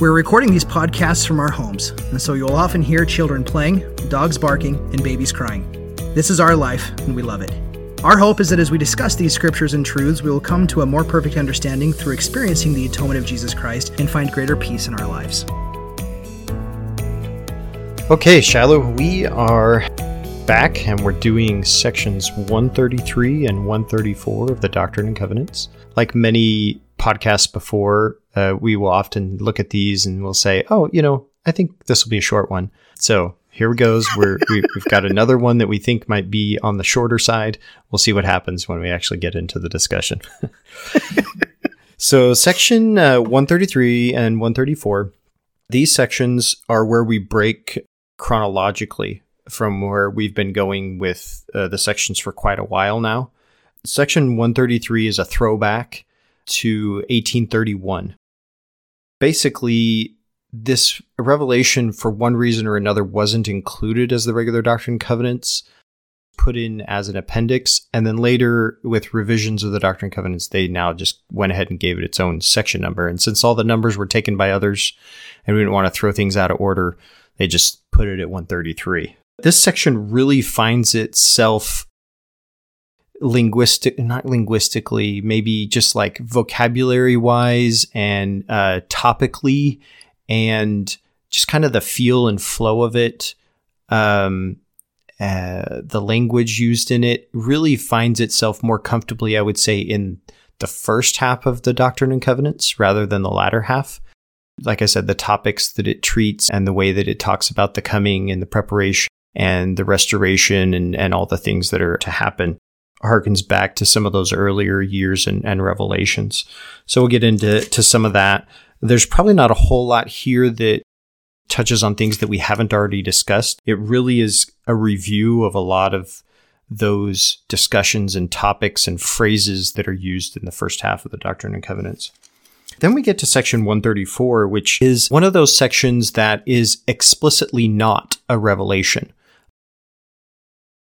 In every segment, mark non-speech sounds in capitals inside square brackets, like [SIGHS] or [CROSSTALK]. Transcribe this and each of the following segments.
We're recording these podcasts from our homes, and so you'll often hear children playing, dogs barking, and babies crying. This is our life, and we love it. Our hope is that as we discuss these scriptures and truths, we will come to a more perfect understanding through experiencing the atonement of Jesus Christ and find greater peace in our lives. Okay, Shiloh, we are back and we're doing sections 133 and 134 of the Doctrine and Covenants. Like many podcasts before, uh, we will often look at these and we'll say, oh, you know, I think this will be a short one. So here goes. We're, we, have got another one that we think might be on the shorter side. We'll see what happens when we actually get into the discussion. [LAUGHS] so, section uh, 133 and 134, these sections are where we break chronologically from where we've been going with uh, the sections for quite a while now. Section 133 is a throwback to 1831. Basically, this revelation, for one reason or another, wasn't included as the regular Doctrine and Covenants, put in as an appendix. And then later, with revisions of the Doctrine and Covenants, they now just went ahead and gave it its own section number. And since all the numbers were taken by others and we didn't want to throw things out of order, they just put it at 133. This section really finds itself linguistic not linguistically maybe just like vocabulary wise and uh, topically and just kind of the feel and flow of it um, uh, the language used in it really finds itself more comfortably i would say in the first half of the doctrine and covenants rather than the latter half. Like i said the topics that it treats and the way that it talks about the coming and the preparation and the restoration and, and all the things that are to happen harkens back to some of those earlier years and, and revelations. So we'll get into to some of that. There's probably not a whole lot here that touches on things that we haven't already discussed. It really is a review of a lot of those discussions and topics and phrases that are used in the first half of the Doctrine and Covenants. Then we get to section 134, which is one of those sections that is explicitly not a revelation.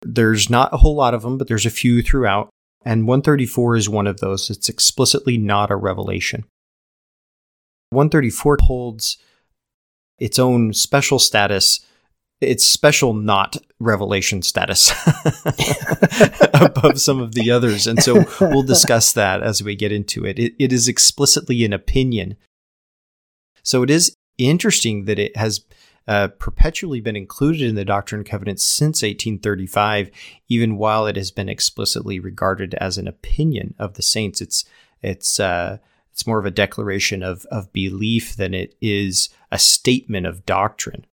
There's not a whole lot of them, but there's a few throughout. And 134 is one of those. It's explicitly not a revelation. 134 holds its own special status, its special not revelation status [LAUGHS] above some of the others. And so we'll discuss that as we get into it. it. It is explicitly an opinion. So it is interesting that it has uh, perpetually been included in the Doctrine and Covenants since 1835, even while it has been explicitly regarded as an opinion of the saints. It's it's uh, it's more of a declaration of of belief than it is a statement of doctrine.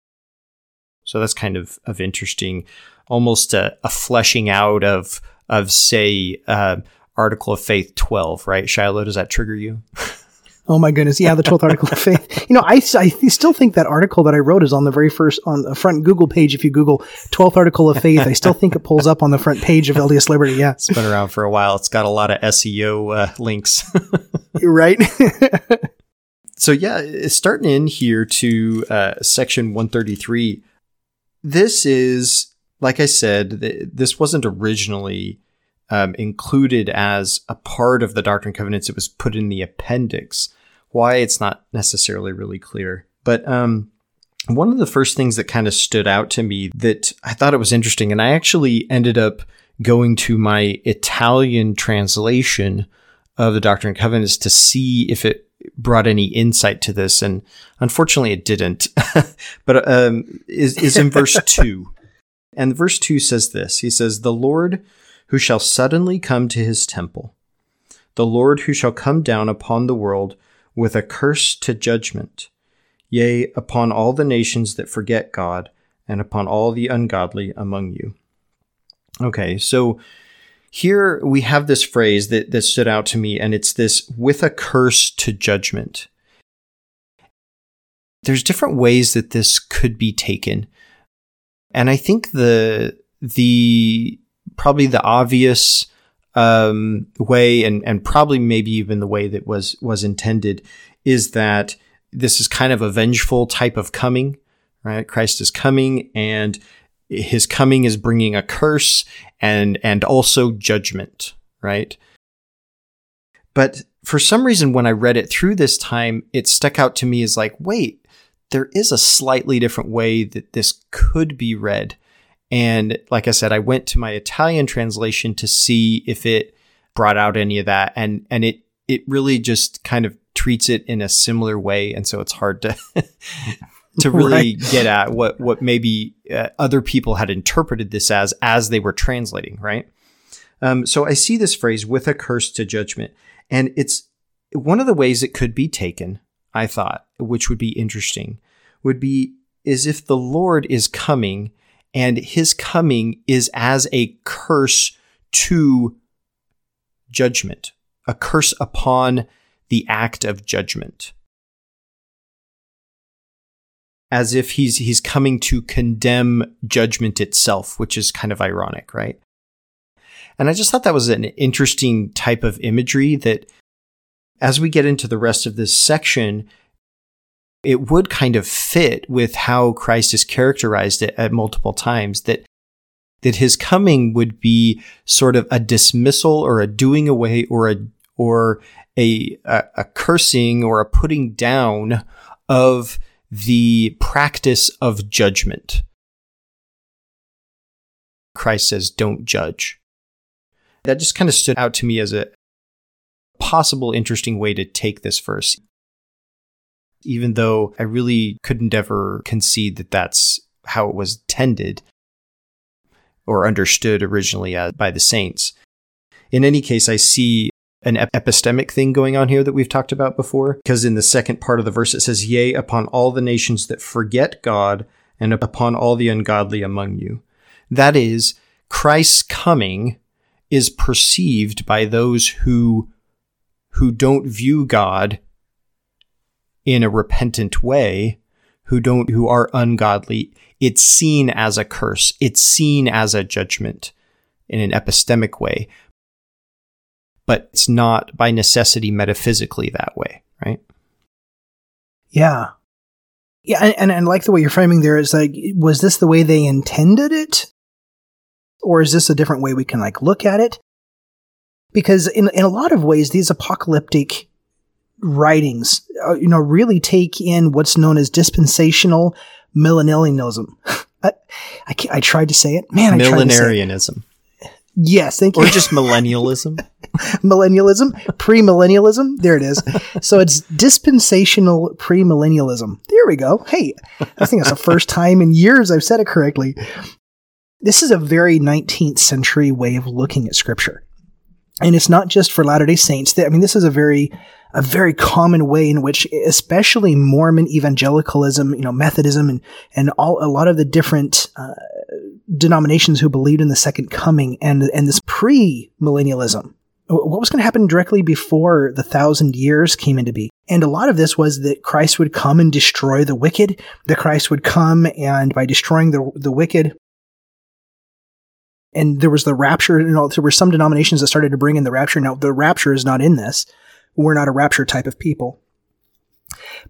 So that's kind of of interesting, almost a, a fleshing out of of say uh, Article of Faith 12, right? Shiloh, does that trigger you? [LAUGHS] Oh my goodness. Yeah, the 12th article of [LAUGHS] faith. You know, I, I still think that article that I wrote is on the very first, on the front Google page. If you Google 12th article of faith, I still think it pulls up on the front page of LDS Liberty. Yeah. It's been around for a while. It's got a lot of SEO uh, links. [LAUGHS] right. [LAUGHS] so, yeah, starting in here to uh, section 133. This is, like I said, th- this wasn't originally um, included as a part of the Doctrine and Covenants. It was put in the appendix. Why it's not necessarily really clear. But um, one of the first things that kind of stood out to me that I thought it was interesting, and I actually ended up going to my Italian translation of the Doctrine and Covenants to see if it brought any insight to this, and unfortunately it didn't. [LAUGHS] but um, is, is in verse [LAUGHS] two, and verse two says this: He says, "The Lord who shall suddenly come to his temple, the Lord who shall come down upon the world with a curse to judgment, yea, upon all the nations that forget God, and upon all the ungodly among you. Okay, so here we have this phrase that, that stood out to me, and it's this with a curse to judgment. There's different ways that this could be taken. And I think the the probably the obvious um, way, and and probably maybe even the way that was was intended, is that this is kind of a vengeful type of coming, right? Christ is coming, and his coming is bringing a curse and and also judgment, right? But for some reason, when I read it through this time, it stuck out to me as like, wait, there is a slightly different way that this could be read. And like I said, I went to my Italian translation to see if it brought out any of that. And, and it, it really just kind of treats it in a similar way. And so it's hard to, [LAUGHS] to [LAUGHS] really right. get at what, what maybe uh, other people had interpreted this as, as they were translating, right? Um, so I see this phrase with a curse to judgment. And it's one of the ways it could be taken, I thought, which would be interesting, would be is if the Lord is coming and his coming is as a curse to judgment, a curse upon the act of judgment. As if he's he's coming to condemn judgment itself, which is kind of ironic, right? And I just thought that was an interesting type of imagery that as we get into the rest of this section, it would kind of fit with how Christ has characterized it at multiple times that that his coming would be sort of a dismissal or a doing away or a or a, a, a cursing or a putting down of the practice of judgment. Christ says, don't judge. That just kind of stood out to me as a possible interesting way to take this verse even though I really couldn't ever concede that that's how it was tended or understood originally uh, by the saints. In any case, I see an epistemic thing going on here that we've talked about before, because in the second part of the verse it says, Yea, upon all the nations that forget God and upon all the ungodly among you. That is, Christ's coming is perceived by those who who don't view God in a repentant way who don't who are ungodly. It's seen as a curse. It's seen as a judgment in an epistemic way. But it's not by necessity metaphysically that way right? Yeah. Yeah and, and, and like the way you're framing there is like was this the way they intended it? Or is this a different way we can like look at it? Because in, in a lot of ways these apocalyptic writings, uh, you know, really take in what's known as dispensational millennialism. [LAUGHS] I, I, I, tried to say it. Man, I Millenarianism. Yes, thank you. Or just millennialism. [LAUGHS] millennialism, premillennialism. There it is. So it's dispensational premillennialism. There we go. Hey, I think that's the first time in years I've said it correctly. This is a very 19th century way of looking at scripture. And it's not just for Latter day Saints. I mean, this is a very a very common way in which, especially Mormon evangelicalism, you know, Methodism, and and all a lot of the different uh, denominations who believed in the second coming and and this pre-millennialism. What was going to happen directly before the thousand years came into being? And a lot of this was that Christ would come and destroy the wicked. That Christ would come and by destroying the the wicked, and there was the rapture. You know, there were some denominations that started to bring in the rapture. Now, the rapture is not in this. We're not a rapture type of people.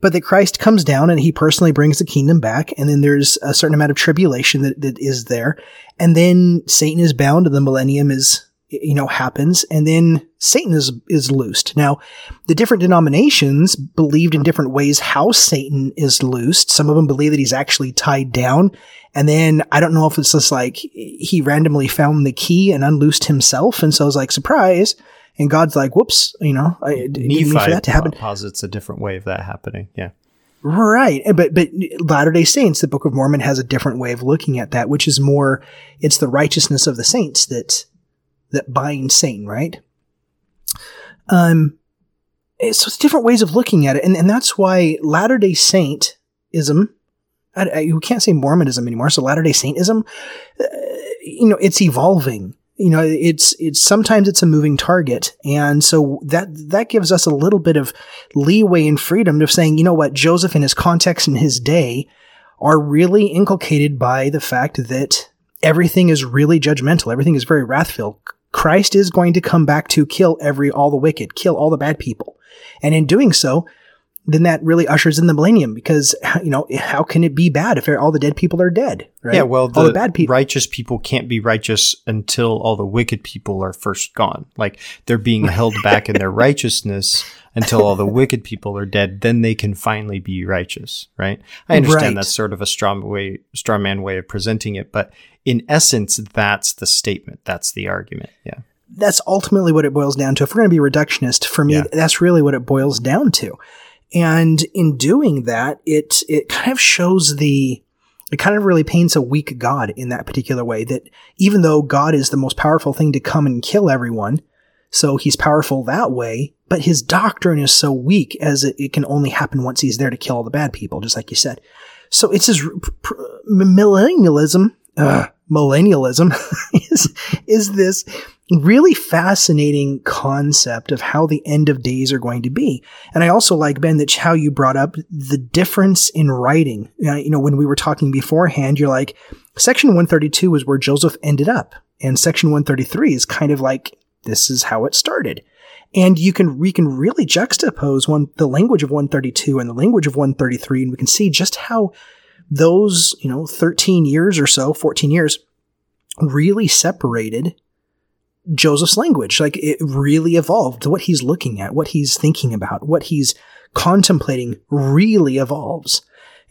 But that Christ comes down and he personally brings the kingdom back, and then there's a certain amount of tribulation that, that is there. And then Satan is bound and the millennium is, you know, happens, and then Satan is, is loosed. Now, the different denominations believed in different ways how Satan is loosed. Some of them believe that he's actually tied down. And then I don't know if it's just like he randomly found the key and unloosed himself. And so I was like, surprise and God's like, "Whoops," you know, I didn't mean for that to happen. Posits a different way of that happening. Yeah, right. But but Latter Day Saints, the Book of Mormon has a different way of looking at that, which is more, it's the righteousness of the saints that that binds Satan, right? Um, so it's different ways of looking at it, and and that's why Latter Day Saintism. I, I, you can't say Mormonism anymore, so Latter Day Saintism. Uh, you know, it's evolving you know, it's, it's sometimes it's a moving target. And so that, that gives us a little bit of leeway and freedom of saying, you know what, Joseph in his context in his day are really inculcated by the fact that everything is really judgmental. Everything is very wrathful. Christ is going to come back to kill every, all the wicked, kill all the bad people. And in doing so, then that really ushers in the millennium because you know how can it be bad if all the dead people are dead? Right? Yeah, well, the, the bad people, righteous people can't be righteous until all the wicked people are first gone. Like they're being [LAUGHS] held back in their righteousness until all the [LAUGHS] wicked people are dead. Then they can finally be righteous, right? I understand right. that's sort of a straw way, straw man way of presenting it, but in essence, that's the statement. That's the argument. Yeah that's ultimately what it boils down to. If we're going to be reductionist, for me, yeah. that's really what it boils down to. And in doing that, it, it kind of shows the, it kind of really paints a weak God in that particular way that even though God is the most powerful thing to come and kill everyone, so he's powerful that way, but his doctrine is so weak as it, it can only happen once he's there to kill all the bad people, just like you said. So it's his millennialism, millennialism [LAUGHS] is, is this really fascinating concept of how the end of days are going to be. And I also like, Ben, that how you brought up the difference in writing. Uh, you know, when we were talking beforehand, you're like, section 132 is where Joseph ended up. And section 133 is kind of like, this is how it started. And you can, we can really juxtapose one, the language of 132 and the language of 133. And we can see just how those, you know, 13 years or so, 14 years really separated Joseph's language. Like it really evolved. What he's looking at, what he's thinking about, what he's contemplating really evolves.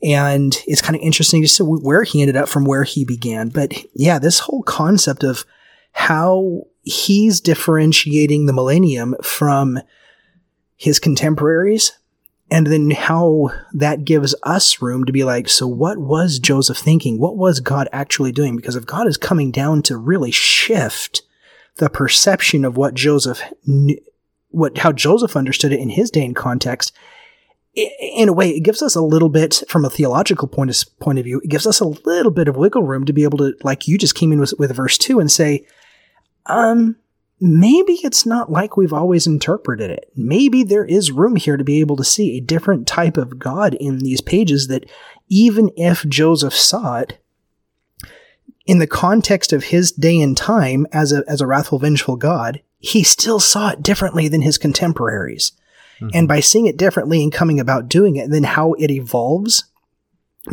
And it's kind of interesting to see where he ended up from where he began. But yeah, this whole concept of how he's differentiating the millennium from his contemporaries and then how that gives us room to be like, so what was Joseph thinking? What was God actually doing? Because if God is coming down to really shift the perception of what Joseph, what, how Joseph understood it in his day and context, in a way, it gives us a little bit, from a theological point of, point of view, it gives us a little bit of wiggle room to be able to, like you just came in with, with verse two and say, um, maybe it's not like we've always interpreted it. Maybe there is room here to be able to see a different type of God in these pages that even if Joseph saw it, in the context of his day and time as a, as a wrathful, vengeful God, he still saw it differently than his contemporaries. Mm-hmm. And by seeing it differently and coming about doing it, then how it evolves,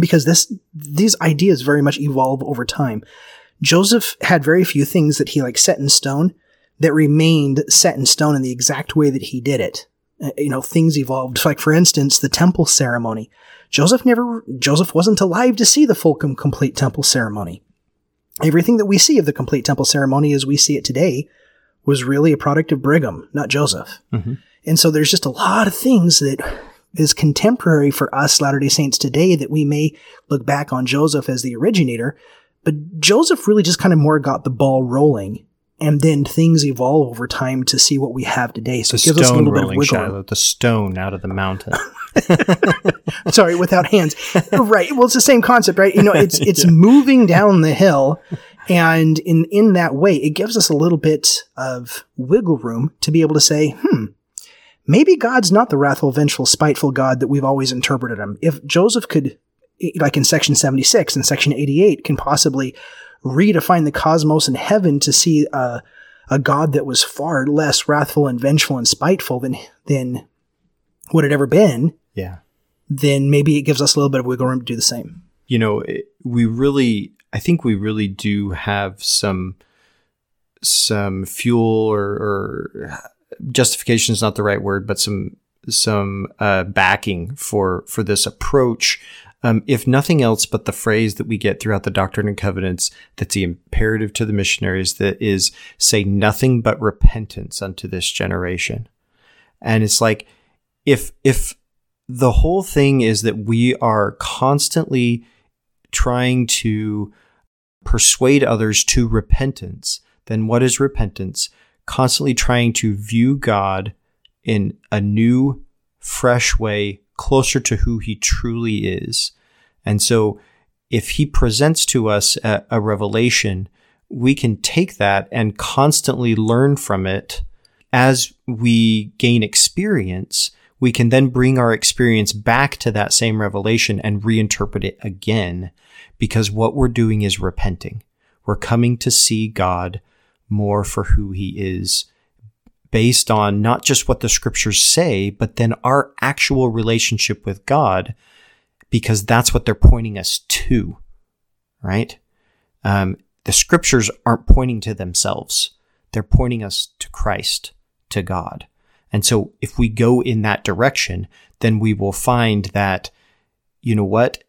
because this, these ideas very much evolve over time. Joseph had very few things that he like set in stone that remained set in stone in the exact way that he did it. Uh, you know, things evolved. Like, for instance, the temple ceremony. Joseph never, Joseph wasn't alive to see the full complete temple ceremony everything that we see of the complete temple ceremony as we see it today was really a product of Brigham, not Joseph. Mm-hmm. And so there's just a lot of things that is contemporary for us Latter day Saints today that we may look back on Joseph as the originator, but Joseph really just kind of more got the ball rolling. And then things evolve over time to see what we have today. So the it gives us a little bit of wiggle Shiloh, the stone out of the mountain. [LAUGHS] [LAUGHS] Sorry, without hands. right. Well, it's the same concept, right? You know, it's it's [LAUGHS] yeah. moving down the hill, and in in that way, it gives us a little bit of wiggle room to be able to say, hmm, maybe God's not the wrathful, vengeful, spiteful God that we've always interpreted him. If Joseph could, like in section seventy six and section eighty eight, can possibly redefine the cosmos and heaven to see a, a God that was far less wrathful and vengeful and spiteful than than what had ever been yeah, then maybe it gives us a little bit of wiggle room to do the same. You know, we really, I think we really do have some some fuel or, or justification is not the right word, but some some uh, backing for for this approach. Um, if nothing else, but the phrase that we get throughout the Doctrine and Covenants that's the imperative to the missionaries that is say nothing but repentance unto this generation. And it's like if if the whole thing is that we are constantly trying to persuade others to repentance. Then what is repentance? Constantly trying to view God in a new, fresh way, closer to who he truly is. And so if he presents to us a, a revelation, we can take that and constantly learn from it as we gain experience we can then bring our experience back to that same revelation and reinterpret it again because what we're doing is repenting. We're coming to see God more for who he is based on not just what the scriptures say, but then our actual relationship with God, because that's what they're pointing us to, right? Um, the scriptures aren't pointing to themselves. They're pointing us to Christ, to God. And so if we go in that direction, then we will find that, you know what?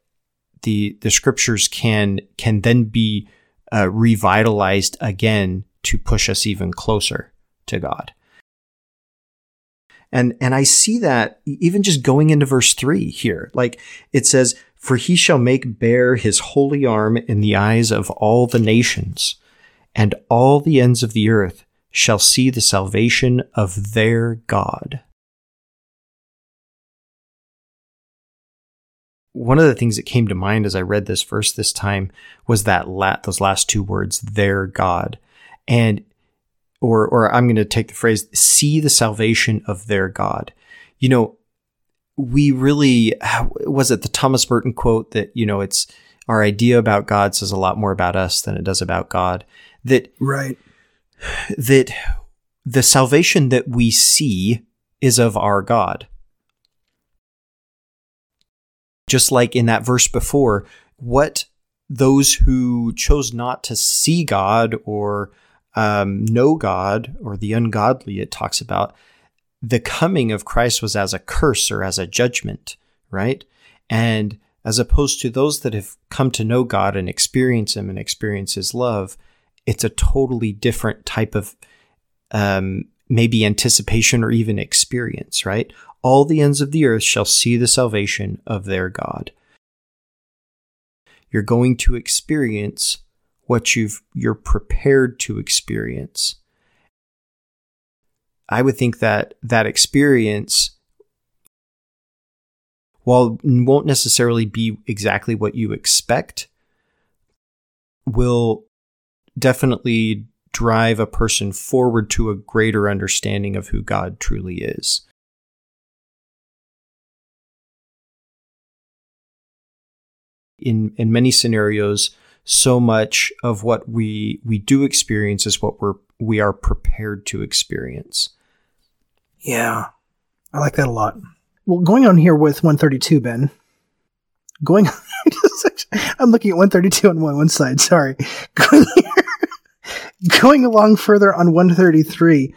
The, the scriptures can, can then be uh, revitalized again to push us even closer to God. And, and I see that even just going into verse three here, like it says, for he shall make bare his holy arm in the eyes of all the nations, and all the ends of the earth shall see the salvation of their God. One of the things that came to mind as I read this verse this time was that la- those last two words, their God. And or or I'm going to take the phrase see the salvation of their God. You know, we really [SIGHS] was it the Thomas Merton quote that you know it's our idea about God says a lot more about us than it does about God. That right that the salvation that we see is of our God. Just like in that verse before, what those who chose not to see God or um, know God or the ungodly, it talks about the coming of Christ was as a curse or as a judgment, right? And as opposed to those that have come to know God and experience Him and experience His love, it's a totally different type of um, maybe anticipation or even experience, right? All the ends of the earth shall see the salvation of their God. You're going to experience what you've you're prepared to experience. I would think that that experience while won't necessarily be exactly what you expect will definitely drive a person forward to a greater understanding of who God truly is. In in many scenarios, so much of what we we do experience is what we're we are prepared to experience. Yeah. I like that a lot. Well, going on here with 132, Ben. Going [LAUGHS] I'm looking at 132 on one, one side, sorry. [LAUGHS] Going, going along further on 133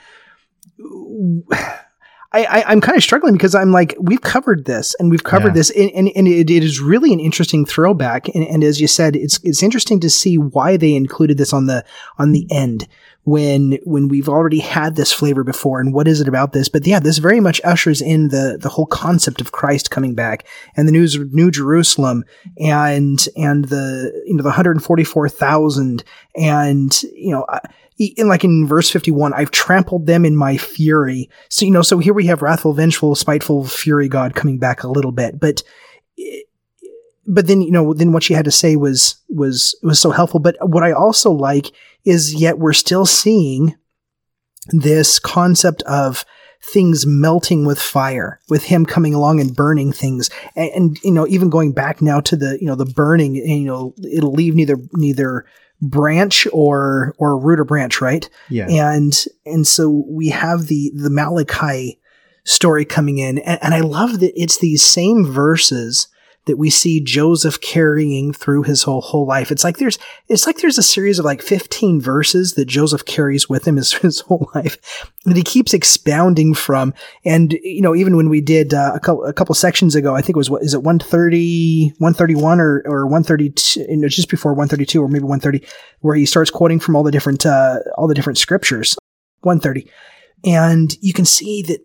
I, I am kind of struggling because I'm like we've covered this and we've covered yeah. this and, and, and it, it is really an interesting throwback and, and as you said it's it's interesting to see why they included this on the on the end when when we've already had this flavor before and what is it about this but yeah this very much ushers in the the whole concept of Christ coming back and the new new Jerusalem and and the you know the 144,000 and you know uh, in like in verse 51, I've trampled them in my fury. So, you know, so here we have wrathful, vengeful, spiteful fury God coming back a little bit, but, but then, you know, then what she had to say was, was, was so helpful. But what I also like is yet we're still seeing this concept of, things melting with fire, with him coming along and burning things. And, and, you know, even going back now to the, you know, the burning, you know, it'll leave neither, neither branch or or root or branch, right? Yeah. And and so we have the the Malachi story coming in, and, and I love that it's these same verses that we see Joseph carrying through his whole whole life. It's like there's it's like there's a series of like 15 verses that Joseph carries with him [LAUGHS] his, his whole life that he keeps expounding from. And you know, even when we did uh, a couple a couple sections ago, I think it was what is it 130 131 or or 132 you know, just before 132 or maybe 130 where he starts quoting from all the different uh, all the different scriptures. 130. And you can see that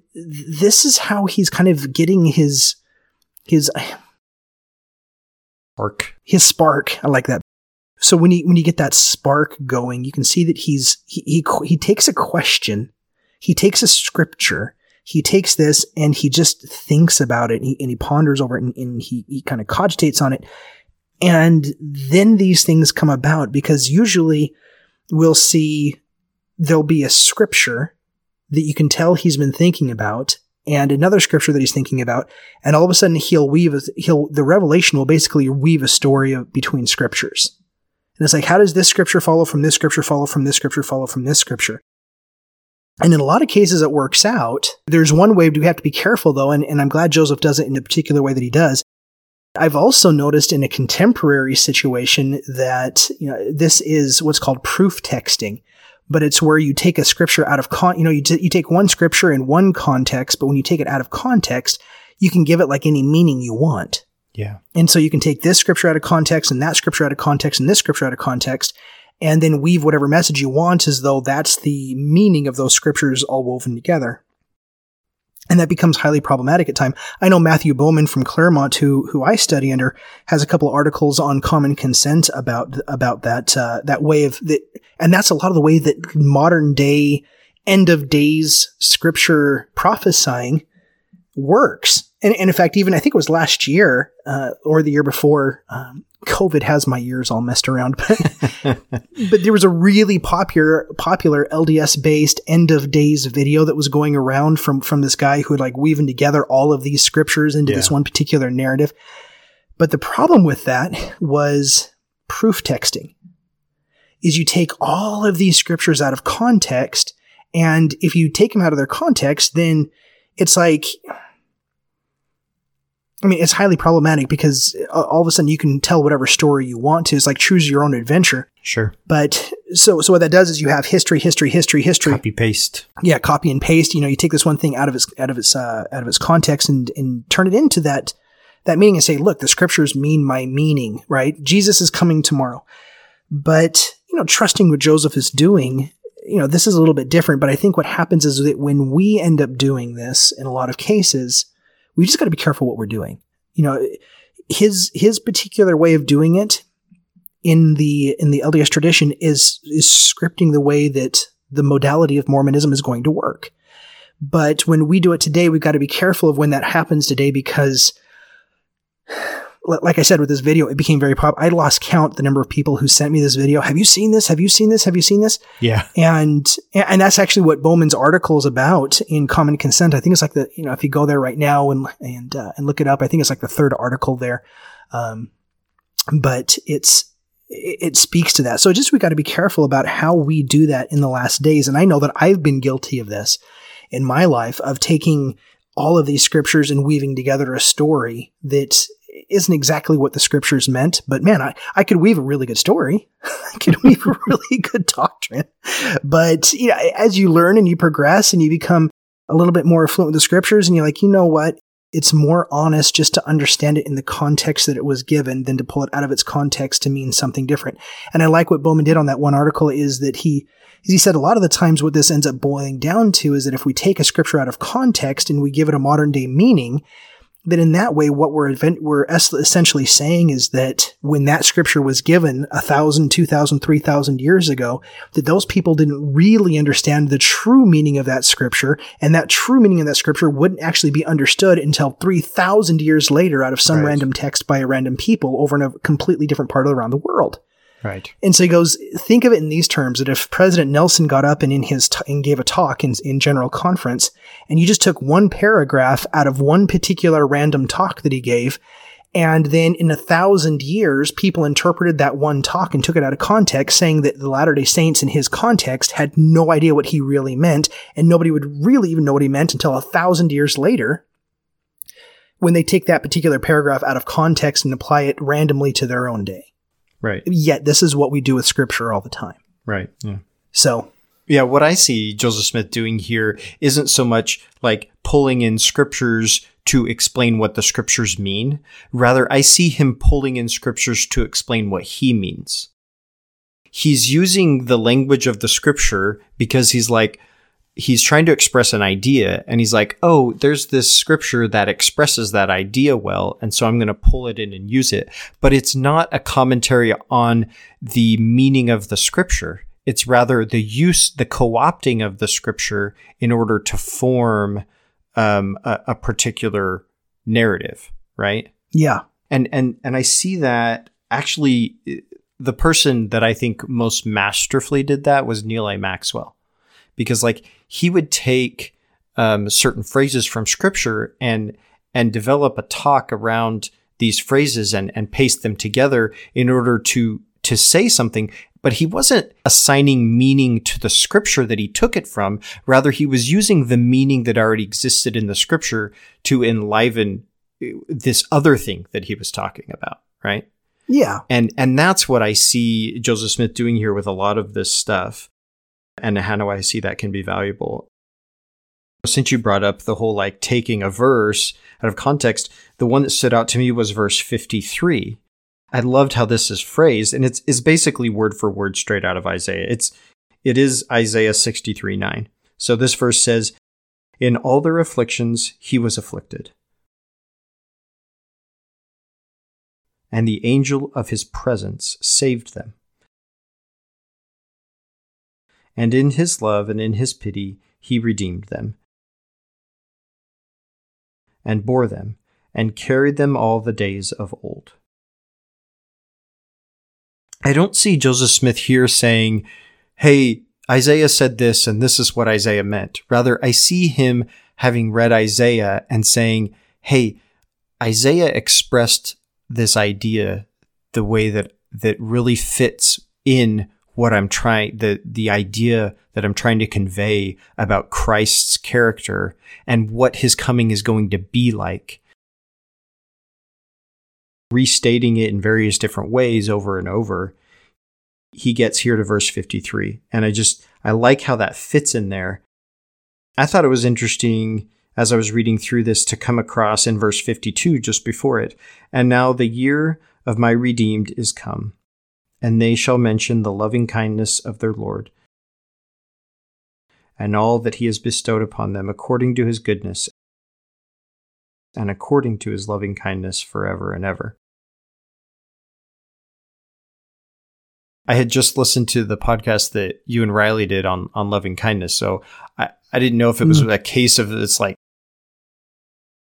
this is how he's kind of getting his his spark. His spark. I like that. So when you when you get that spark going, you can see that he's he he, he takes a question, he takes a scripture, he takes this and he just thinks about it and he, and he ponders over it and, and he he kind of cogitates on it, and then these things come about because usually we'll see there'll be a scripture that you can tell he's been thinking about and another scripture that he's thinking about, and all of a sudden he'll weave a, he'll the revelation will basically weave a story of, between scriptures. And it's like, how does this scripture follow from this scripture, follow from this scripture, follow from this scripture? And in a lot of cases, it works out. There's one way we have to be careful though, and, and I'm glad Joseph does it in a particular way that he does. I've also noticed in a contemporary situation that you know, this is what's called proof texting, but it's where you take a scripture out of con, you know, you, t- you take one scripture in one context, but when you take it out of context, you can give it like any meaning you want. Yeah. And so you can take this scripture out of context and that scripture out of context and this scripture out of context and then weave whatever message you want as though that's the meaning of those scriptures all woven together. And that becomes highly problematic at time. I know Matthew Bowman from Claremont, who who I study under, has a couple of articles on common consent about about that uh, that way of that, and that's a lot of the way that modern day end of days scripture prophesying works. And, and in fact, even I think it was last year uh, or the year before, um, COVID has my ears all messed around, [LAUGHS] but but there was a really popular popular LDS based end of days video that was going around from from this guy who had like weaving together all of these scriptures into yeah. this one particular narrative. But the problem with that was proof texting. Is you take all of these scriptures out of context, and if you take them out of their context, then it's like I mean, it's highly problematic because uh, all of a sudden you can tell whatever story you want to. It's like choose your own adventure. Sure. But so, so what that does is you have history, history, history, history. Copy paste. Yeah, copy and paste. You know, you take this one thing out of its out of its uh, out of its context and and turn it into that that meaning and say, look, the scriptures mean my meaning, right? Jesus is coming tomorrow. But you know, trusting what Joseph is doing, you know, this is a little bit different. But I think what happens is that when we end up doing this in a lot of cases we just got to be careful what we're doing. You know, his his particular way of doing it in the in the LDS tradition is is scripting the way that the modality of Mormonism is going to work. But when we do it today, we've got to be careful of when that happens today because like I said with this video, it became very popular. I lost count the number of people who sent me this video. Have you seen this? Have you seen this? Have you seen this? Yeah. And and that's actually what Bowman's article is about in Common Consent. I think it's like the you know if you go there right now and and uh, and look it up, I think it's like the third article there. Um, but it's it speaks to that. So just we got to be careful about how we do that in the last days. And I know that I've been guilty of this in my life of taking all of these scriptures and weaving together a story that isn't exactly what the scriptures meant, but man, I, I could weave a really good story. [LAUGHS] I could weave a really good doctrine. But you know, as you learn and you progress and you become a little bit more fluent with the scriptures and you're like, you know what? It's more honest just to understand it in the context that it was given than to pull it out of its context to mean something different. And I like what Bowman did on that one article is that he, he said a lot of the times what this ends up boiling down to is that if we take a scripture out of context and we give it a modern day meaning, that in that way, what we're, event- we're essentially saying is that when that scripture was given a thousand, two thousand, three thousand years ago, that those people didn't really understand the true meaning of that scripture, and that true meaning of that scripture wouldn't actually be understood until three thousand years later out of some right. random text by a random people over in a completely different part of around the world. Right. And so he goes, think of it in these terms that if President Nelson got up and in his t- and gave a talk in, in general conference, and you just took one paragraph out of one particular random talk that he gave, and then in a thousand years, people interpreted that one talk and took it out of context, saying that the Latter day Saints in his context had no idea what he really meant, and nobody would really even know what he meant until a thousand years later, when they take that particular paragraph out of context and apply it randomly to their own day. Right. Yet this is what we do with scripture all the time. Right. Yeah. So yeah, what I see Joseph Smith doing here isn't so much like pulling in scriptures to explain what the scriptures mean. Rather, I see him pulling in scriptures to explain what he means. He's using the language of the scripture because he's like, he's trying to express an idea and he's like, oh, there's this scripture that expresses that idea well. And so I'm going to pull it in and use it. But it's not a commentary on the meaning of the scripture. It's rather the use, the co opting of the scripture in order to form um, a, a particular narrative, right? Yeah. And, and, and I see that actually the person that I think most masterfully did that was Neal A. Maxwell because like he would take um, certain phrases from scripture and and develop a talk around these phrases and and paste them together in order to to say something but he wasn't assigning meaning to the scripture that he took it from rather he was using the meaning that already existed in the scripture to enliven uh, this other thing that he was talking about right Yeah. and and that's what I see Joseph Smith doing here with a lot of this stuff. And how do I see that can be valuable? Since you brought up the whole like taking a verse out of context, the one that stood out to me was verse 53. I loved how this is phrased, and it's is basically word for word straight out of Isaiah. It's it is Isaiah 63 9. So this verse says, In all their afflictions he was afflicted. and the angel of his presence saved them. And in his love and in his pity he redeemed them, and bore them, and carried them all the days of old. I don't see Joseph Smith here saying, Hey, Isaiah said this, and this is what Isaiah meant. Rather, I see him having read Isaiah and saying, Hey, Isaiah expressed this idea the way that that really fits in what I'm trying the the idea that I'm trying to convey about Christ's character and what his coming is going to be like. Restating it in various different ways over and over he gets here to verse 53 and I just I like how that fits in there. I thought it was interesting as I was reading through this to come across in verse 52 just before it. And now the year of my redeemed is come, and they shall mention the loving kindness of their Lord, and all that he has bestowed upon them according to his goodness and according to his loving kindness forever and ever. I had just listened to the podcast that you and Riley did on, on loving kindness. So I, I didn't know if it was Mm. a case of it's like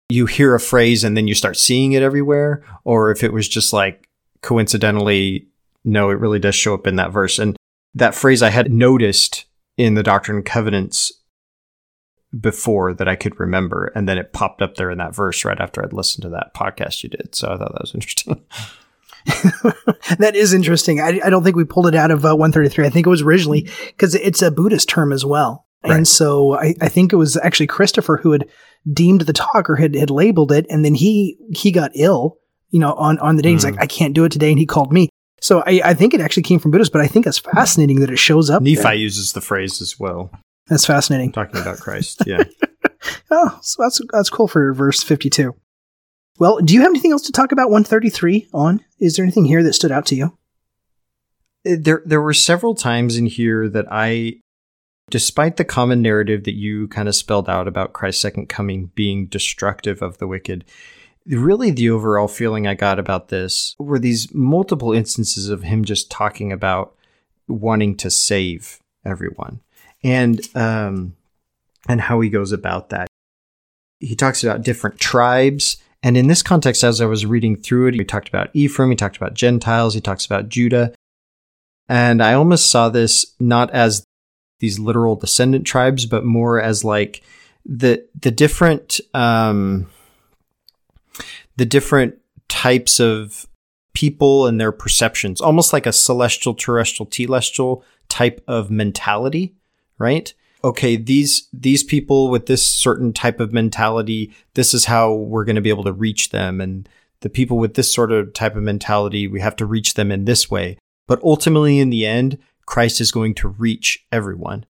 you hear a phrase and then you start seeing it everywhere, or if it was just like coincidentally, no, it really does show up in that verse. And that phrase I had noticed in the Doctrine and Covenants before that I could remember, and then it popped up there in that verse right after I'd listened to that podcast you did. So I thought that was interesting. [LAUGHS] [LAUGHS] that is interesting. I, I don't think we pulled it out of uh, 133. I think it was originally because it's a Buddhist term as well. Right. And so I, I think it was actually Christopher who had deemed the talk or had, had labeled it. And then he, he got ill, you know, on, on the day. He's Mm. like, I can't do it today. And he called me. So I, I think it actually came from Buddhist, but I think it's fascinating that it shows up. Nephi there. uses the phrase as well, That's fascinating. talking about Christ. Yeah. [LAUGHS] Oh, so that's, that's cool for verse 52. Well, do you have anything else to talk about 133 on? Is there anything here that stood out to you? Uh, there there were several times in here that I despite the common narrative that you kind of spelled out about Christ's second coming being destructive of the wicked really the overall feeling I got about this were these multiple instances of him just talking about wanting to save everyone and um and how he goes about that. He talks about different tribes and in this context as I was reading through it he talked about Ephraim he talked about Gentiles he talks about Judah. And I almost saw this not as these literal descendant tribes, but more as like the the different um, the different types of people and their perceptions, almost like a celestial, terrestrial, telestial type of mentality, right? Okay, these these people with this certain type of mentality, this is how we're going to be able to reach them, and the people with this sort of type of mentality, we have to reach them in this way. But ultimately, in the end, Christ is going to reach everyone.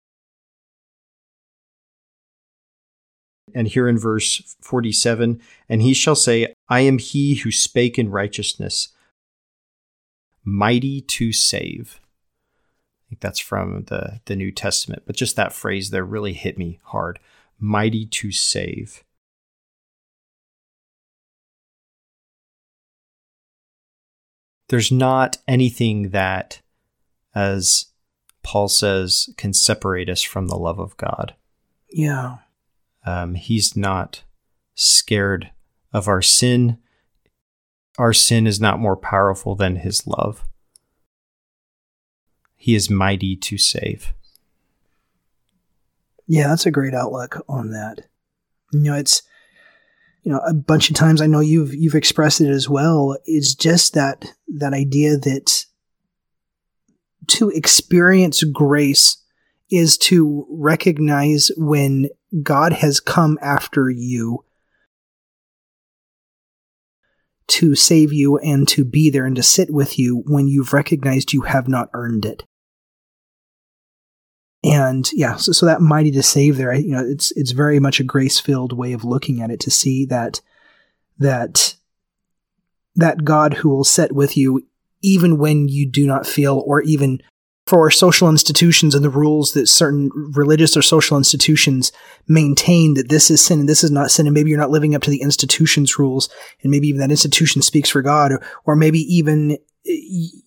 And here in verse 47, and he shall say, I am he who spake in righteousness, mighty to save. I think that's from the, the New Testament, but just that phrase there really hit me hard. Mighty to save. There's not anything that, as Paul says, can separate us from the love of God. Yeah. Um, he's not scared of our sin. Our sin is not more powerful than his love. He is mighty to save. Yeah, that's a great outlook on that. You know, it's you know a bunch of times I know you've you've expressed it as well. It's just that that idea that to experience grace is to recognize when God has come after you to save you and to be there and to sit with you when you've recognized you have not earned it. And yeah, so, so that mighty to save there, you know, it's it's very much a grace filled way of looking at it to see that that that God who will sit with you even when you do not feel or even for social institutions and the rules that certain religious or social institutions maintain that this is sin and this is not sin, and maybe you're not living up to the institution's rules, and maybe even that institution speaks for God, or, or maybe even eh,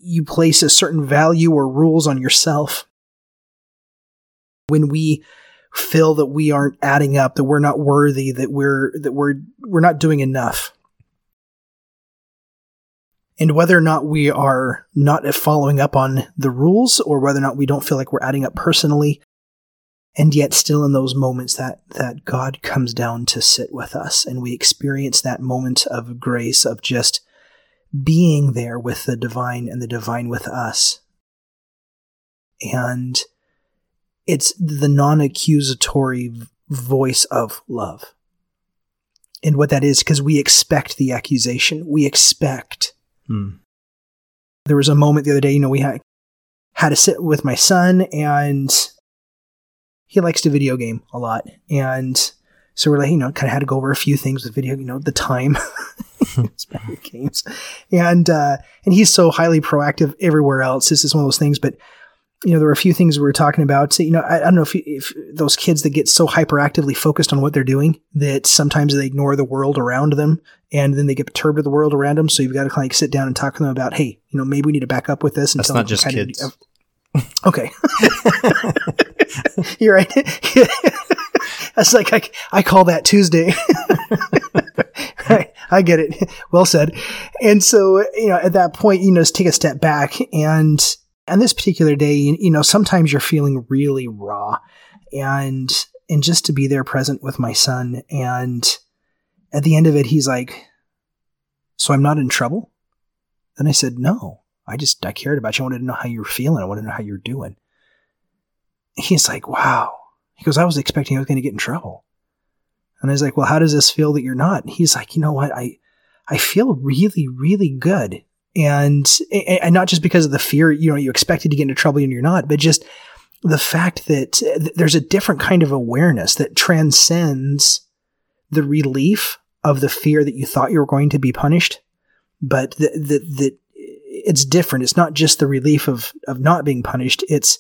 you place a certain value or rules on yourself. When we feel that we aren't adding up, that we're not worthy, that we're that we're we're not doing enough and whether or not we are not following up on the rules or whether or not we don't feel like we're adding up personally and yet still in those moments that that God comes down to sit with us and we experience that moment of grace of just being there with the divine and the divine with us. And it's the non-accusatory voice of love. And what that is because we expect the accusation. We expect Hmm. There was a moment the other day, you know, we had had to sit with my son and he likes to video game a lot. And so we're like, you know, kind of had to go over a few things with video, you know, the time [LAUGHS] [LAUGHS] games. And, uh, and he's so highly proactive everywhere else. This is one of those things, but you know, there were a few things we were talking about. So, you know, I, I don't know if, if those kids that get so hyperactively focused on what they're doing that sometimes they ignore the world around them and then they get perturbed with the world around them. So you've got to kind of sit down and talk to them about, hey, you know, maybe we need to back up with this. And That's not just kids. Of, [LAUGHS] okay. [LAUGHS] You're right. [LAUGHS] That's like, I, I call that Tuesday. I get it. Well said. And so, you know, at that point, you know, just take a step back and, and this particular day, you know, sometimes you're feeling really raw and, and just to be there present with my son. And at the end of it, he's like, so I'm not in trouble? Then I said, no, I just, I cared about you. I wanted to know how you were feeling. I wanted to know how you're doing. He's like, wow. He goes, I was expecting I was going to get in trouble. And I was like, well, how does this feel that you're not? He's like, you know what? I, I feel really, really good and and not just because of the fear you know you expected to get into trouble and you're not but just the fact that uh, there's a different kind of awareness that transcends the relief of the fear that you thought you were going to be punished but that that it's different it's not just the relief of of not being punished it's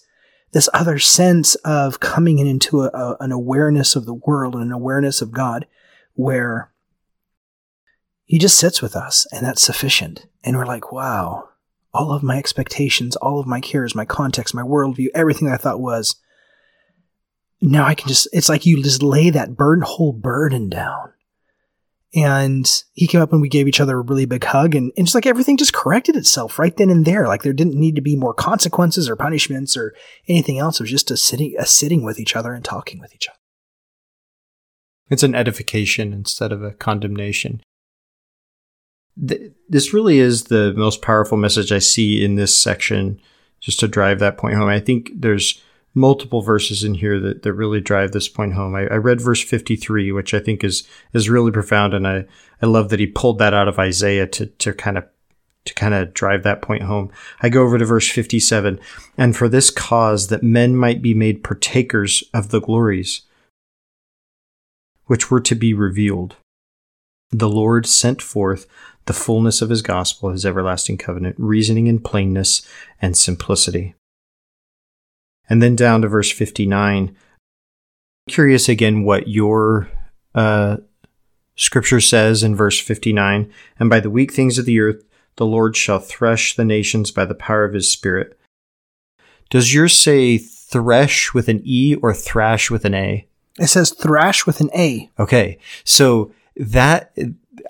this other sense of coming into a, a, an awareness of the world and an awareness of God where he just sits with us, and that's sufficient. And we're like, wow, all of my expectations, all of my cares, my context, my worldview, everything I thought was. Now I can just, it's like you just lay that burden, whole burden down. And he came up and we gave each other a really big hug and, and just like everything just corrected itself right then and there. Like there didn't need to be more consequences or punishments or anything else. It was just a sitting, a sitting with each other and talking with each other. It's an edification instead of a condemnation th- this really is the most powerful message I see in this section, just to drive that point home. I think there's multiple verses in here that, that really drive this point home. I, I read verse 53, which I think is is really profound, and I, I love that he pulled that out of Isaiah to to kind of to kind of drive that point home. I go over to verse 57, and for this cause that men might be made partakers of the glories which were to be revealed. The Lord sent forth the fullness of his gospel, his everlasting covenant, reasoning in plainness and simplicity. And then down to verse 59. Curious again what your uh, scripture says in verse 59 And by the weak things of the earth, the Lord shall thresh the nations by the power of his Spirit. Does yours say thresh with an E or thrash with an A? It says thrash with an A. Okay. So that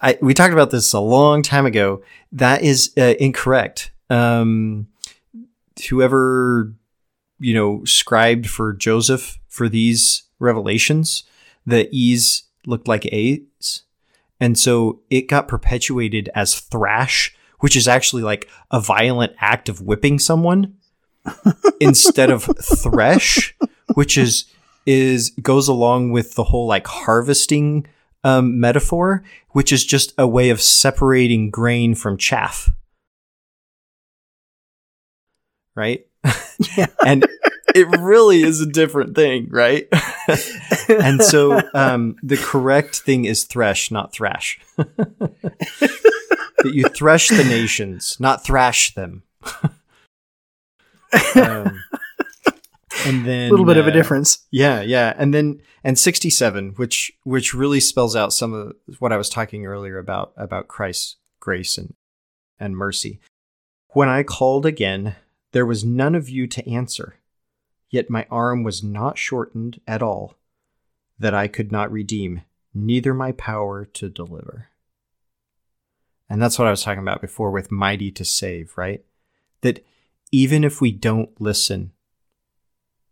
I, we talked about this a long time ago. That is uh, incorrect. Um, whoever you know scribed for Joseph for these revelations, the e's looked like A's. And so it got perpetuated as thrash, which is actually like a violent act of whipping someone [LAUGHS] instead of thresh, which is is goes along with the whole like harvesting um, metaphor, which is just a way of separating grain from chaff. Right? [LAUGHS] Yeah. and it really is a different thing, right? [LAUGHS] and so um, the correct thing is thresh, not thrash. [LAUGHS] that you thresh the nations, not thrash them. [LAUGHS] um, and then a little bit of a uh, difference. yeah, yeah, and then and sixty seven, which which really spells out some of what I was talking earlier about about Christ's grace and and mercy. When I called again, there was none of you to answer, yet my arm was not shortened at all, that I could not redeem, neither my power to deliver. And that's what I was talking about before with mighty to save, right? That even if we don't listen,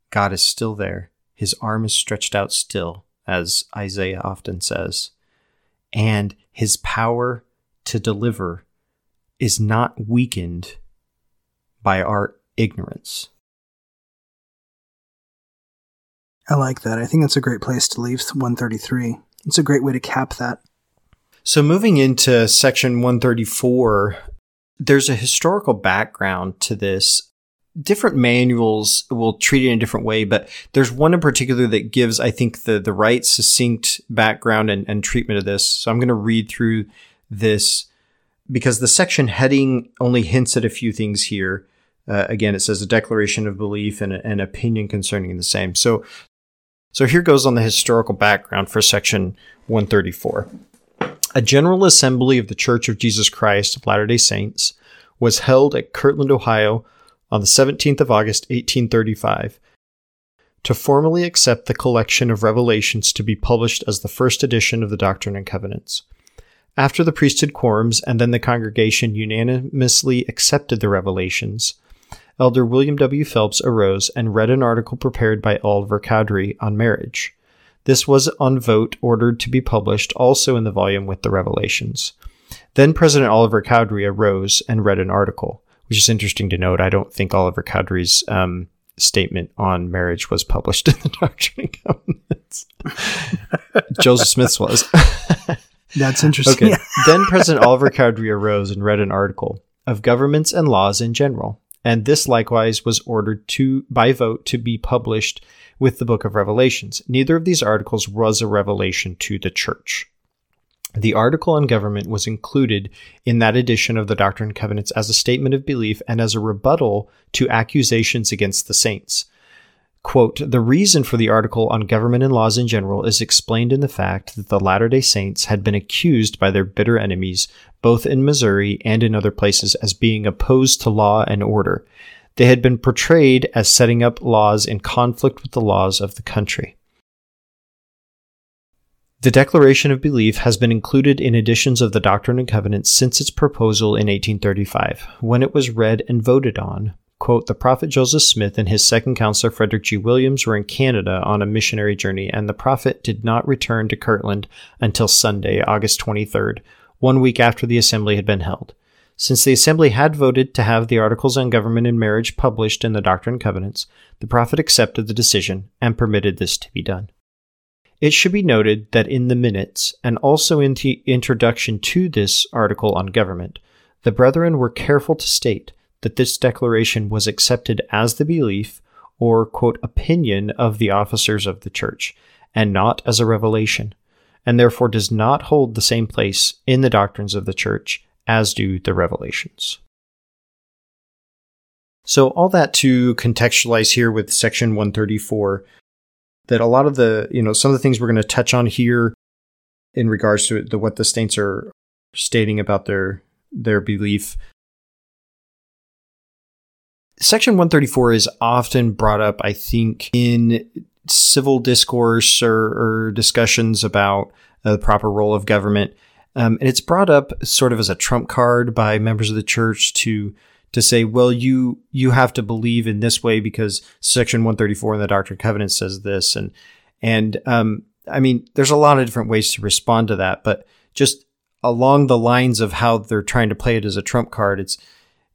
God is still there. His arm is stretched out still, as Isaiah often says. And his power to deliver is not weakened by our ignorance. I like that. I think that's a great place to leave 133. It's a great way to cap that. So, moving into section 134, there's a historical background to this. Different manuals will treat it in a different way, but there's one in particular that gives, I think, the, the right succinct background and, and treatment of this. So, I'm going to read through this because the section heading only hints at a few things here. Uh, again, it says a declaration of belief and an opinion concerning the same. So, so here goes on the historical background for section 134. A general assembly of the Church of Jesus Christ of Latter day Saints was held at Kirtland, Ohio on the 17th of August, 1835, to formally accept the collection of revelations to be published as the first edition of the Doctrine and Covenants. After the priesthood quorums and then the congregation unanimously accepted the revelations, Elder William W. Phelps arose and read an article prepared by Oliver Cowdery on marriage. This was on vote ordered to be published also in the volume with the revelations. Then President Oliver Cowdery arose and read an article, which is interesting to note. I don't think Oliver Cowdery's um, statement on marriage was published [LAUGHS] in the Doctrine and Covenants. [LAUGHS] Joseph Smith's was. [LAUGHS] That's interesting. Okay. then President Oliver Cowdery arose and read an article of governments and laws in general, and this likewise was ordered to by vote to be published with the book of Revelations. Neither of these articles was a revelation to the church. The article on government was included in that edition of the Doctrine and Covenants as a statement of belief and as a rebuttal to accusations against the saints. Quote, the reason for the article on government and laws in general is explained in the fact that the Latter day Saints had been accused by their bitter enemies, both in Missouri and in other places, as being opposed to law and order. They had been portrayed as setting up laws in conflict with the laws of the country. The Declaration of Belief has been included in editions of the Doctrine and Covenants since its proposal in 1835. When it was read and voted on, quote, the prophet Joseph Smith and his second counselor Frederick G. Williams were in Canada on a missionary journey, and the prophet did not return to Kirtland until Sunday, August 23rd, one week after the assembly had been held. Since the assembly had voted to have the articles on government and marriage published in the Doctrine and Covenants, the prophet accepted the decision and permitted this to be done. It should be noted that in the minutes, and also in the introduction to this article on government, the brethren were careful to state that this declaration was accepted as the belief or, quote, opinion of the officers of the church, and not as a revelation, and therefore does not hold the same place in the doctrines of the church as do the revelations. So, all that to contextualize here with section 134, that a lot of the, you know, some of the things we're going to touch on here in regards to the, what the saints are stating about their their belief. Section 134 is often brought up, I think, in civil discourse or, or discussions about uh, the proper role of government. Um, and it's brought up sort of as a trump card by members of the church to to say, well, you you have to believe in this way because Section 134 in the Doctrine and Covenants says this, and and um, I mean, there's a lot of different ways to respond to that, but just along the lines of how they're trying to play it as a trump card, it's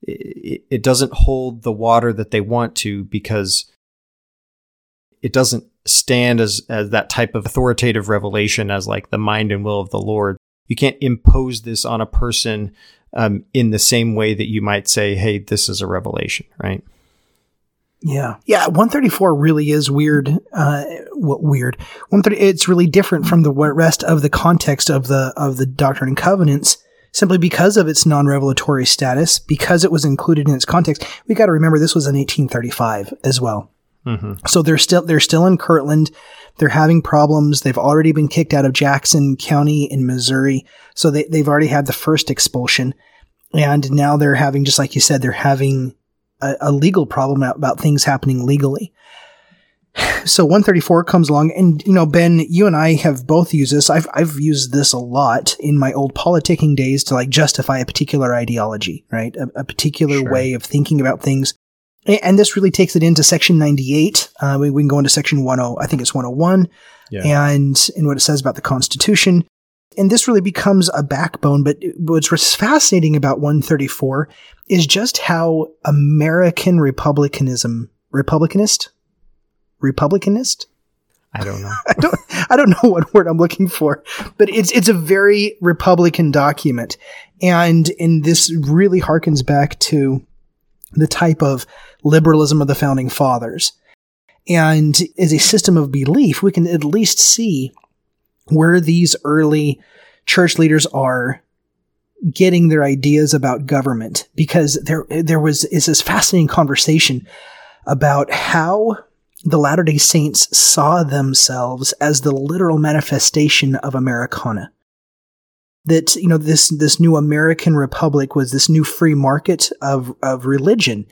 it, it doesn't hold the water that they want to because it doesn't stand as as that type of authoritative revelation as like the mind and will of the Lord. You can't impose this on a person um, in the same way that you might say, "Hey, this is a revelation," right? Yeah. Yeah. 134 really is weird. Uh, what weird? 130, it's really different from the rest of the context of the, of the Doctrine and Covenants simply because of its non-revelatory status, because it was included in its context. We got to remember this was in 1835 as well. Mm-hmm. So they're still, they're still in Kirtland. They're having problems. They've already been kicked out of Jackson County in Missouri. So they, they've already had the first expulsion. And now they're having, just like you said, they're having a, a legal problem about things happening legally. So 134 comes along, and you know, Ben, you and I have both used this. I've I've used this a lot in my old politicking days to like justify a particular ideology, right? A, a particular sure. way of thinking about things. And this really takes it into section 98. Uh, we, we, can go into section 10, I think it's 101, yeah. and in what it says about the Constitution and this really becomes a backbone. But what's fascinating about 134 is just how American republicanism, republicanist, republicanist. I don't know. [LAUGHS] I don't. I don't know [LAUGHS] what word I'm looking for, but it's it's a very Republican document, and and this really harkens back to the type of liberalism of the founding fathers. And as a system of belief, we can at least see where these early church leaders are getting their ideas about government because there there was is this fascinating conversation about how the Latter-day Saints saw themselves as the literal manifestation of Americana. That, you know, this, this new American republic was this new free market of, of religion.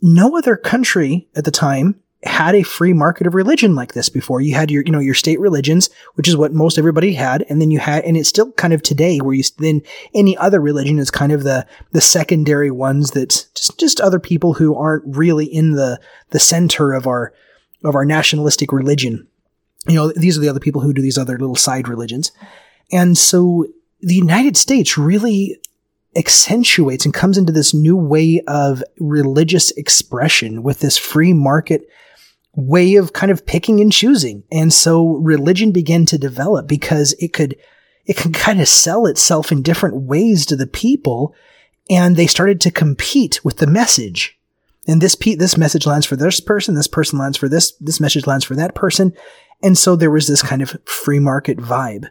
No other country at the time had a free market of religion like this before. You had your, you know, your state religions, which is what most everybody had. And then you had, and it's still kind of today where you, then any other religion is kind of the, the secondary ones that just, just other people who aren't really in the, the center of our, of our nationalistic religion. You know, these are the other people who do these other little side religions. And so the United States really accentuates and comes into this new way of religious expression with this free market way of kind of picking and choosing. And so religion began to develop because it could, it can kind of sell itself in different ways to the people. And they started to compete with the message. And this, this message lands for this person, this person lands for this, this message lands for that person. And so there was this kind of free market vibe.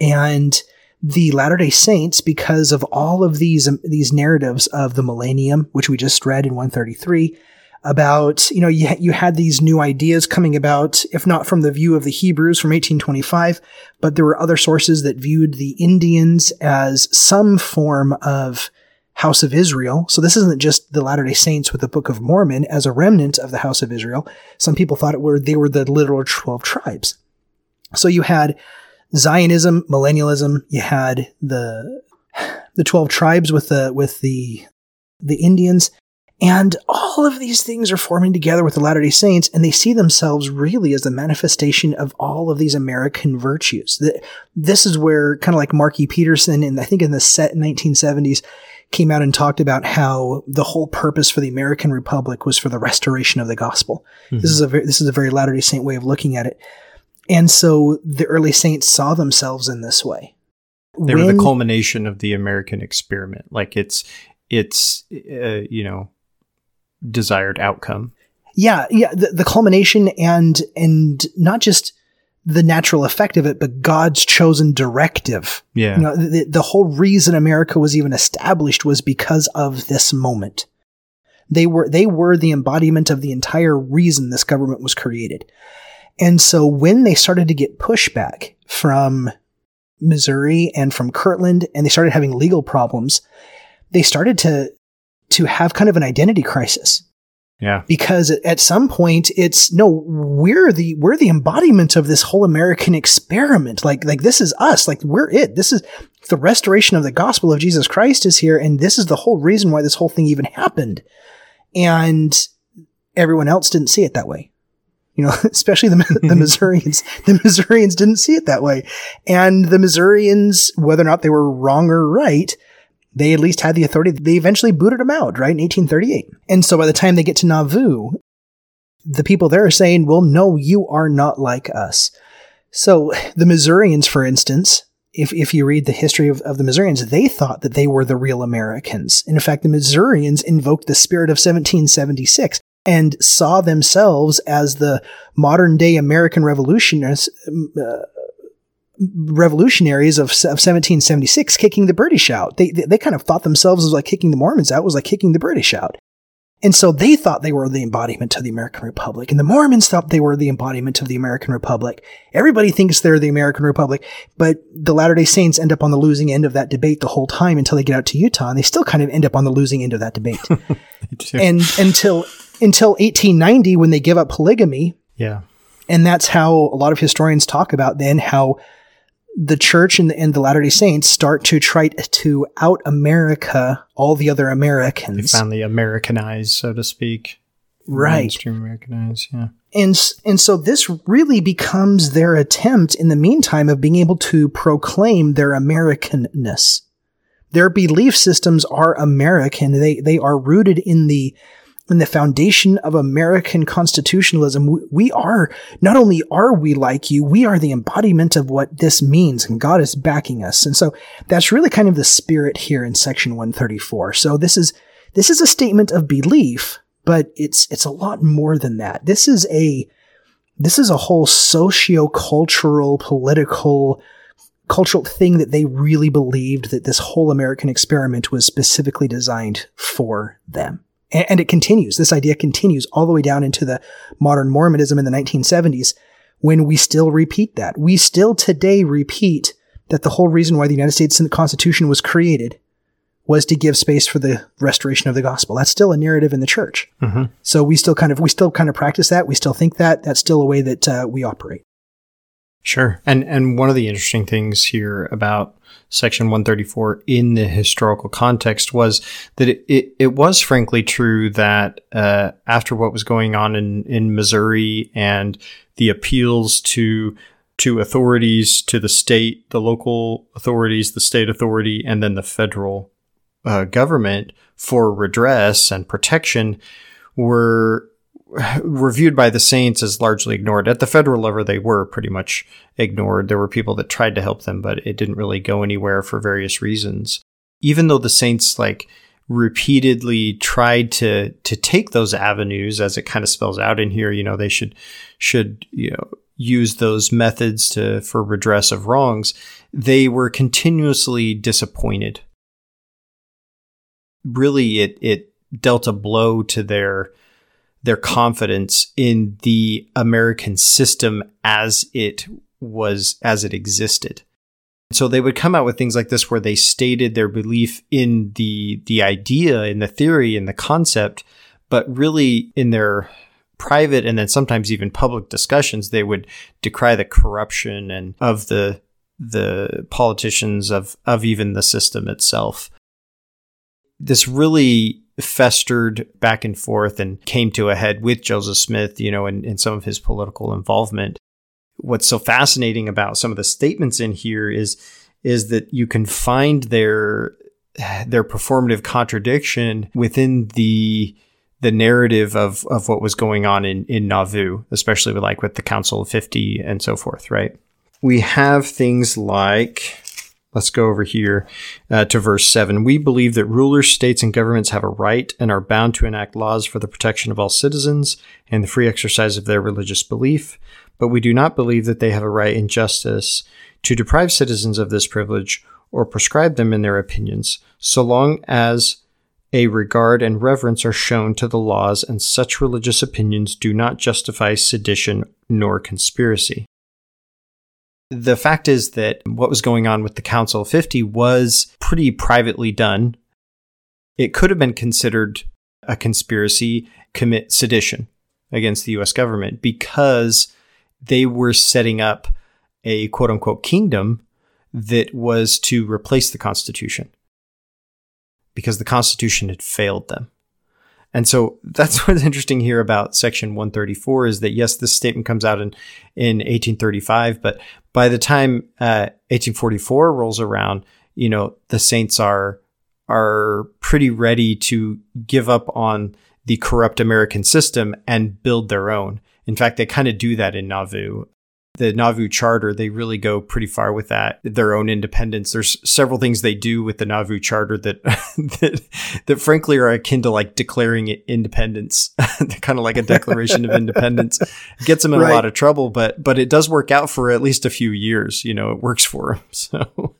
And the Latter day Saints, because of all of these, um, these narratives of the millennium, which we just read in 133, about, you know, you, you had these new ideas coming about, if not from the view of the Hebrews from 1825, but there were other sources that viewed the Indians as some form of House of Israel. So this isn't just the Latter-day Saints with the Book of Mormon as a remnant of the House of Israel. Some people thought it were, they were the literal 12 tribes. So you had Zionism, millennialism, you had the, the 12 tribes with the, with the, the Indians, and all of these things are forming together with the Latter day Saints, and they see themselves really as the manifestation of all of these American virtues. This is where, kind of like Marky Peterson, and I think in the set 1970s, came out and talked about how the whole purpose for the American Republic was for the restoration of the gospel. Mm-hmm. This is a very, this is a very Latter day Saint way of looking at it. And so the early saints saw themselves in this way. They when, were the culmination of the American experiment. Like it's, it's, uh, you know, desired outcome. Yeah, yeah, the, the culmination and and not just the natural effect of it, but God's chosen directive. Yeah. You know, the, the whole reason America was even established was because of this moment. They were, they were the embodiment of the entire reason this government was created. And so when they started to get pushback from Missouri and from Kirtland and they started having legal problems, they started to to have kind of an identity crisis. Yeah. Because at some point it's no, we're the we're the embodiment of this whole American experiment. Like like this is us. Like we're it. This is the restoration of the gospel of Jesus Christ is here and this is the whole reason why this whole thing even happened. And everyone else didn't see it that way. You know, [LAUGHS] especially the, [LAUGHS] the Missourians. The Missourians didn't see it that way. And the Missourians, whether or not they were wrong or right, they at least had the authority. They eventually booted them out, right, in 1838. And so by the time they get to Nauvoo, the people there are saying, well, no, you are not like us. So the Missourians, for instance, if, if you read the history of, of the Missourians, they thought that they were the real Americans. And in fact, the Missourians invoked the spirit of 1776 and saw themselves as the modern day American revolutionists, uh, revolutionaries of, of 1776 kicking the British out. They, they, they kind of thought themselves as like kicking the Mormons out was like kicking the British out. And so they thought they were the embodiment of the American Republic. And the Mormons thought they were the embodiment of the American Republic. Everybody thinks they're the American Republic, but the Latter day Saints end up on the losing end of that debate the whole time until they get out to Utah. And they still kind of end up on the losing end of that debate. [LAUGHS] and until, until 1890, when they give up polygamy. Yeah. And that's how a lot of historians talk about then how the church and the, and the Latter day Saints start to try to out America all the other Americans. They finally Americanize, so to speak. Right. Mainstream Americanize, yeah. And, and so this really becomes their attempt in the meantime of being able to proclaim their Americanness. Their belief systems are American. They, they are rooted in the in the foundation of American constitutionalism, we are, not only are we like you, we are the embodiment of what this means, and God is backing us. And so that's really kind of the spirit here in section 134. So this is, this is a statement of belief, but it's, it's a lot more than that. This is a, this is a whole socio-cultural, political, cultural thing that they really believed that this whole American experiment was specifically designed for them. And, it continues. This idea continues all the way down into the modern Mormonism in the 1970s when we still repeat that. We still today repeat that the whole reason why the United States Constitution was created was to give space for the restoration of the gospel. That's still a narrative in the church. Mm-hmm. So we still kind of we still kind of practice that. We still think that. That's still a way that uh, we operate. Sure. And and one of the interesting things here about section 134 in the historical context was that it, it, it was frankly true that uh, after what was going on in, in Missouri and the appeals to to authorities, to the state, the local authorities, the state authority, and then the federal uh, government for redress and protection were reviewed by the saints as largely ignored. At the federal level, they were pretty much ignored. There were people that tried to help them, but it didn't really go anywhere for various reasons. Even though the saints like repeatedly tried to to take those avenues, as it kind of spells out in here, you know, they should should you know use those methods to for redress of wrongs. They were continuously disappointed. Really, it it dealt a blow to their their confidence in the American system as it was, as it existed. So they would come out with things like this where they stated their belief in the, the idea, in the theory, in the concept, but really in their private and then sometimes even public discussions, they would decry the corruption and of the, the politicians of, of even the system itself. This really festered back and forth and came to a head with Joseph Smith, you know, and, and some of his political involvement. What's so fascinating about some of the statements in here is is that you can find their their performative contradiction within the the narrative of of what was going on in in Nauvoo, especially with like with the Council of 50 and so forth, right? We have things like Let's go over here uh, to verse 7. We believe that rulers, states, and governments have a right and are bound to enact laws for the protection of all citizens and the free exercise of their religious belief, but we do not believe that they have a right in justice to deprive citizens of this privilege or prescribe them in their opinions, so long as a regard and reverence are shown to the laws and such religious opinions do not justify sedition nor conspiracy. The fact is that what was going on with the Council of 50 was pretty privately done. It could have been considered a conspiracy, commit sedition against the US government because they were setting up a quote unquote kingdom that was to replace the Constitution because the Constitution had failed them. And so that's [LAUGHS] what's interesting here about section 134 is that yes, this statement comes out in, in 1835, but by the time uh, 1844 rolls around, you know, the saints are are pretty ready to give up on the corrupt American system and build their own. In fact, they kind of do that in Nauvoo the Nauvoo Charter, they really go pretty far with that, their own independence. There's several things they do with the Nauvoo Charter that [LAUGHS] that, that frankly are akin to like declaring independence, [LAUGHS] kind of like a declaration of independence. It gets them in right. a lot of trouble, but but it does work out for at least a few years. You know, it works for them. [LAUGHS] So.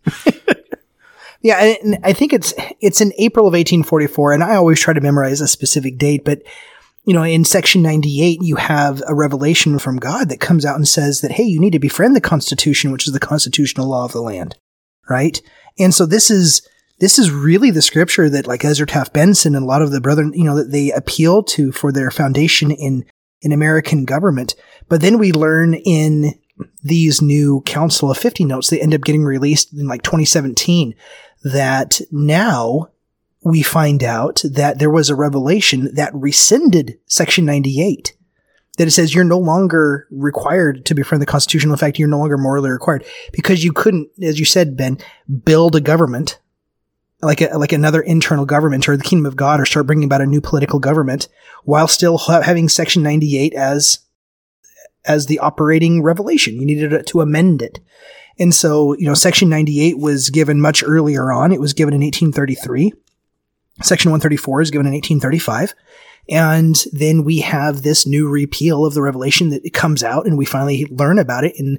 yeah, and I think it's it's in April of 1844, and I always try to memorize a specific date, but you know, in section 98, you have a revelation from God that comes out and says that, hey, you need to befriend the Constitution, which is the constitutional law of the land, right? And so this is, this is really the scripture that like Ezra Taft Benson and a lot of the brethren, you know, that they appeal to for their foundation in, in American government. But then we learn in these new Council of 50 notes, they end up getting released in like 2017, that now we find out that there was a revelation that rescinded Section 98. That it says you're no longer required to befriend the Constitution. In fact, you're no longer morally required because you couldn't, as you said, Ben, build a government like a, like another internal government or the kingdom of God or start bringing about a new political government while still ha- having Section 98 as as the operating revelation. You needed to amend it. And so, you know, Section 98 was given much earlier on. It was given in 1833. Section 134 is given in 1835. And then we have this new repeal of the revelation that comes out and we finally learn about it in,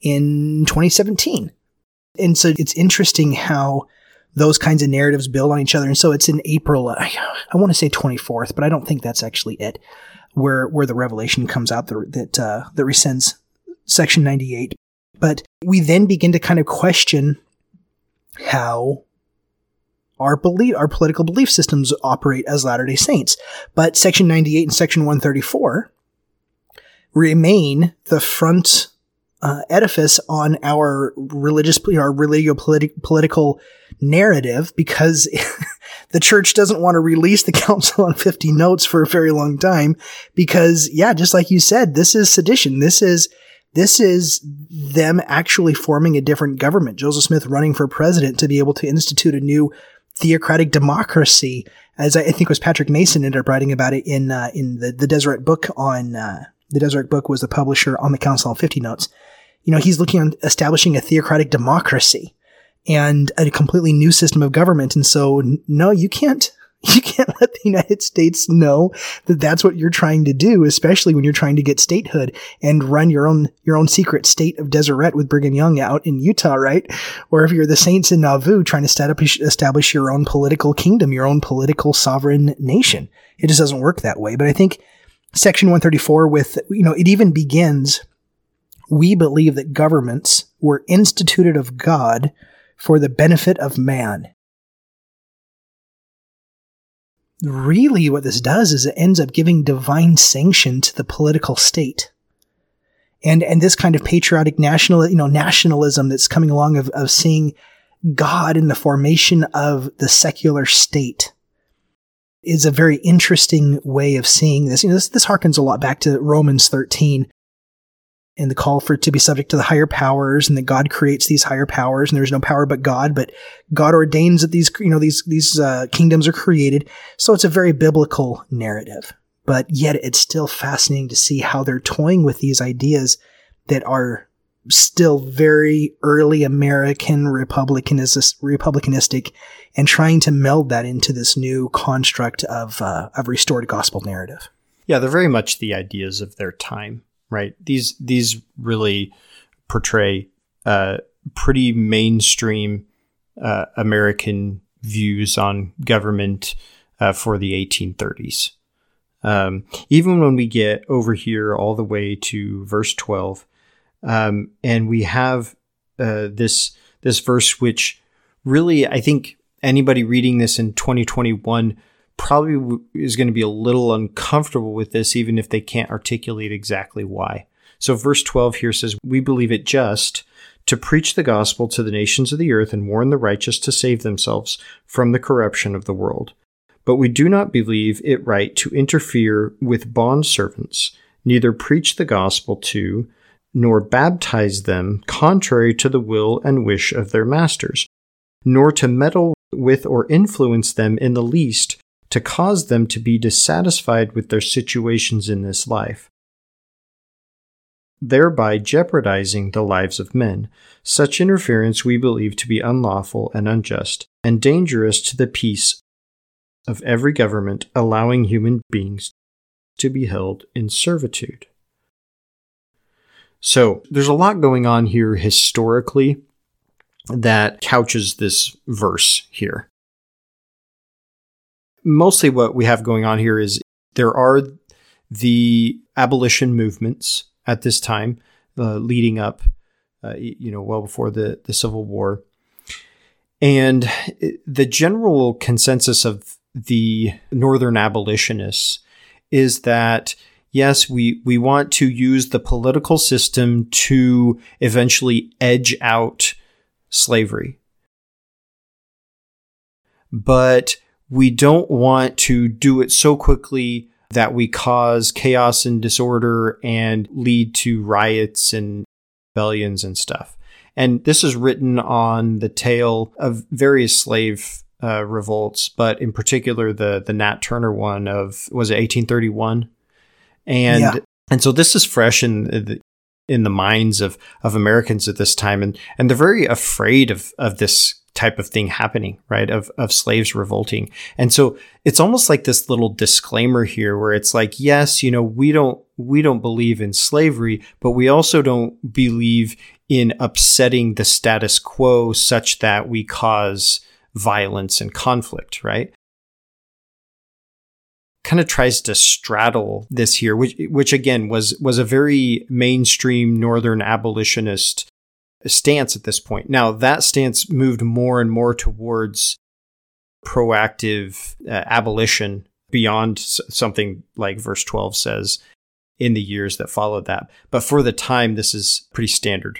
in 2017. And so it's interesting how those kinds of narratives build on each other. And so it's in April, I, I want to say 24th, but I don't think that's actually it, where, where the revelation comes out that, that, uh, that rescinds section 98. But we then begin to kind of question how our belief, our political belief systems operate as Latter-day Saints. But Section 98 and Section 134 remain the front uh, edifice on our religious, our religio political narrative because [LAUGHS] the church doesn't want to release the [LAUGHS] council on 50 notes for a very long time because, yeah, just like you said, this is sedition. This is, this is them actually forming a different government. Joseph Smith running for president to be able to institute a new theocratic democracy, as I, think was Patrick Mason ended up writing about it in uh, in the the Deseret book on uh, the Deseret book was the publisher on the Council on Fifty Notes. You know, he's looking at establishing a theocratic democracy and a completely new system of government. And so, no, you can't [LAUGHS] you can't let the United States know that that's what you're trying to do, especially when you're trying to get statehood and run your own, your own secret state of Deseret with Brigham Young out in Utah, right? Or if you're the Saints in Nauvoo trying to establish, establish your own political kingdom, your own political sovereign nation. It just doesn't work that way. But I think section 134 with, you know, it even begins, we believe that governments were instituted of God for the benefit of man really what this does is it ends up giving divine sanction to the political state. And, and this kind of patriotic national, you know, nationalism that's coming along of, of seeing God in the formation of the secular state is a very interesting way of seeing this. You know, this, this harkens a lot back to Romans 13, and the call for it to be subject to the higher powers and that God creates these higher powers and there's no power but God, but God ordains that these, you know, these, these, uh, kingdoms are created. So it's a very biblical narrative, but yet it's still fascinating to see how they're toying with these ideas that are still very early American republicanistic and trying to meld that into this new construct of, uh, of restored gospel narrative. Yeah, they're very much the ideas of their time right? These these really portray uh, pretty mainstream uh, American views on government uh, for the 1830s. Um, even when we get over here all the way to verse 12, um, and we have uh, this this verse which really I think anybody reading this in 2021 probably is going to be a little uncomfortable with this, even if they can't articulate exactly why. So, verse 12 here says, We believe it just to preach the gospel to the nations of the earth and warn the righteous to save themselves from the corruption of the world. but we do not believe it right to interfere with bond servants, neither preach the gospel to, nor baptize them contrary to the will and wish of their masters, nor to meddle with or influence them in the least to cause them to be dissatisfied with their situations in this life, thereby jeopardizing the lives of men. Such interference we believe to be unlawful and unjust, and dangerous to the peace of every government allowing human beings to be held in servitude. So, there's a lot going on here historically that couches this verse here. Mostly, what we have going on here is there are the abolition movements at this time, uh, leading up, uh, you know, well before the, the Civil War. And the general consensus of the Northern abolitionists is that yes, we, we want to use the political system to eventually edge out slavery. But we don't want to do it so quickly that we cause chaos and disorder and lead to riots and rebellions and stuff. And this is written on the tail of various slave uh, revolts, but in particular the the Nat Turner one of was it 1831, and yeah. and so this is fresh in the in the minds of of Americans at this time, and and they're very afraid of of this type of thing happening, right? Of of slaves revolting, and so it's almost like this little disclaimer here, where it's like, yes, you know, we don't we don't believe in slavery, but we also don't believe in upsetting the status quo such that we cause violence and conflict, right? Kind of tries to straddle this here, which, which again was was a very mainstream Northern abolitionist stance at this point. Now that stance moved more and more towards proactive uh, abolition beyond something like verse 12 says in the years that followed that. But for the time, this is pretty standard.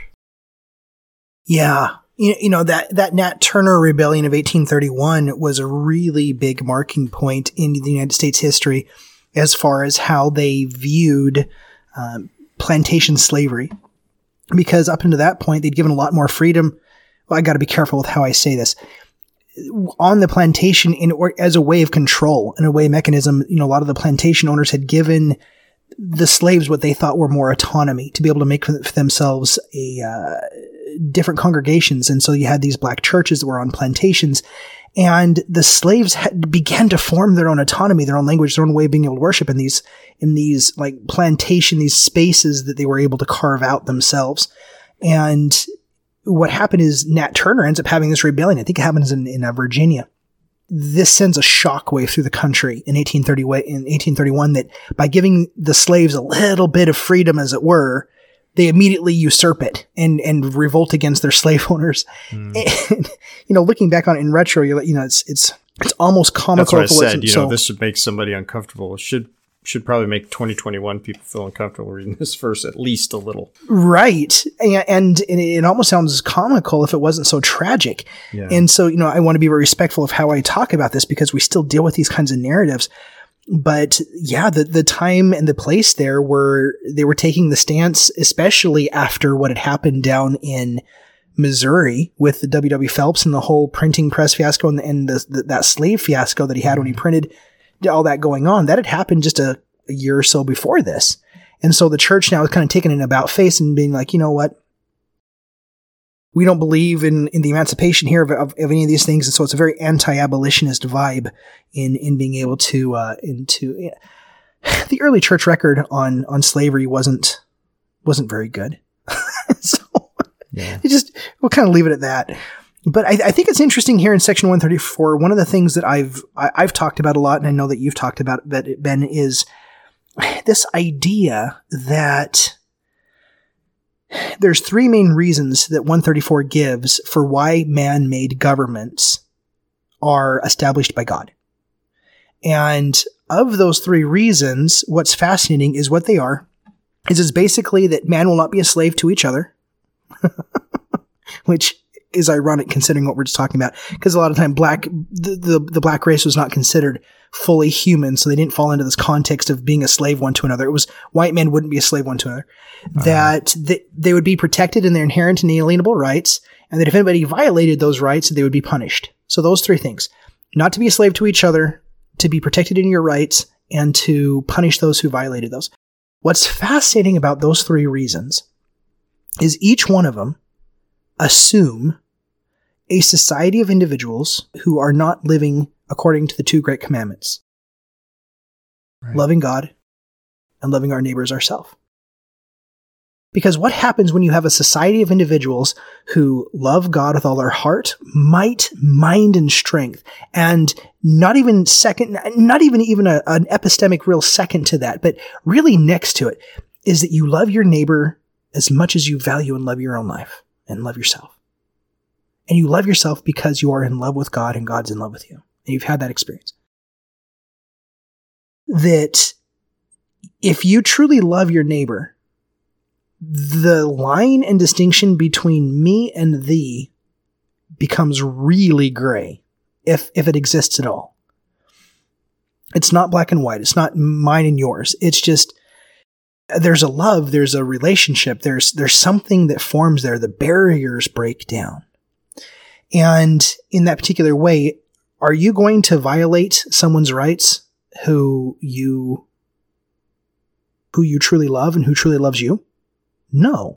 Yeah you, know that that Nat Turner rebellion of 1831 was a really big marking point in the United States history as far as how they viewed um, plantation slavery because up until that point they'd given a lot more freedom. Well, I got to be careful with how I say this. On the plantation in or as a way of control and a way mechanism you know a lot of the plantation owners had given the slaves what they thought were more autonomy to be able to make for themselves a uh, different congregations. And so you had these black churches that were on plantations and the slaves had, began to form their own autonomy, their own language, their own way of being able to worship in these, in these like plantation, these spaces that they were able to carve out themselves. And what happened is Nat Turner ends up having this rebellion. I think it happens in, in uh, Virginia. This sends a shockwave through the country in 1830, in 1831 that by giving the slaves a little bit of freedom, as it were, they immediately usurp it and and revolt against their [LAUGHS] slave owners. Mm. And, you know, looking back on it in retro, you you know, it's it's it's almost comical. That's what I said. You know, so, this should make somebody uncomfortable. It should should probably make 2021 people feel uncomfortable reading this verse at least a little. Right. And, and, it almost sounds comical if it wasn't so tragic. Yeah. And so, you know, I want to be very respectful of how I talk about this because we still deal with these kinds of narratives but yeah, the, the time and the place there were, they were taking the stance, especially after what had happened down in Missouri with the W.W. Phelps and the whole printing press fiasco and, and the, the, that slave fiasco that he had when he mm-hmm. printed all that going on. That had happened just a, a year or so before this. And so the church now is kind of taking an about face and being like, you know what? We don't believe in, in the emancipation here of, of, of, any of these things. And so it's a very anti-abolitionist vibe in, in being able to, uh, into, yeah. [SIGHS] the early church record on, on slavery wasn't, wasn't very good. [LAUGHS] so yeah. just, we'll kind of leave it at that. But I, I, think it's interesting here in section 134. One of the things that I've, I, have i have talked about a lot, and I know that you've talked about that, Ben, is [SIGHS] this idea that there's three main reasons that 134 gives for why man-made governments are established by God. And of those three reasons, what's fascinating is what they are. Is is basically that man will not be a slave to each other, [LAUGHS] which is ironic considering what we're just talking about because a lot of time black the, the, the black race was not considered fully human so they didn't fall into this context of being a slave one to another. It was white men wouldn't be a slave one to another. Uh-huh. that they, they would be protected in their inherent and inalienable rights and that if anybody violated those rights they would be punished. So those three things. Not to be a slave to each other to be protected in your rights and to punish those who violated those. What's fascinating about those three reasons is each one of them assume a society of individuals who are not living according to the two great commandments right. loving God and loving our neighbors ourselves. Because what happens when you have a society of individuals who love God with all their heart, might, mind, and strength, and not even second, not even even a, an epistemic real second to that, but really next to it, is that you love your neighbor as much as you value and love your own life and love yourself. And you love yourself because you are in love with God and God's in love with you. And you've had that experience. That if you truly love your neighbor, the line and distinction between me and thee becomes really gray if if it exists at all. It's not black and white. It's not mine and yours. It's just there's a love, there's a relationship, there's there's something that forms there. The barriers break down. And in that particular way, are you going to violate someone's rights who you who you truly love and who truly loves you? No.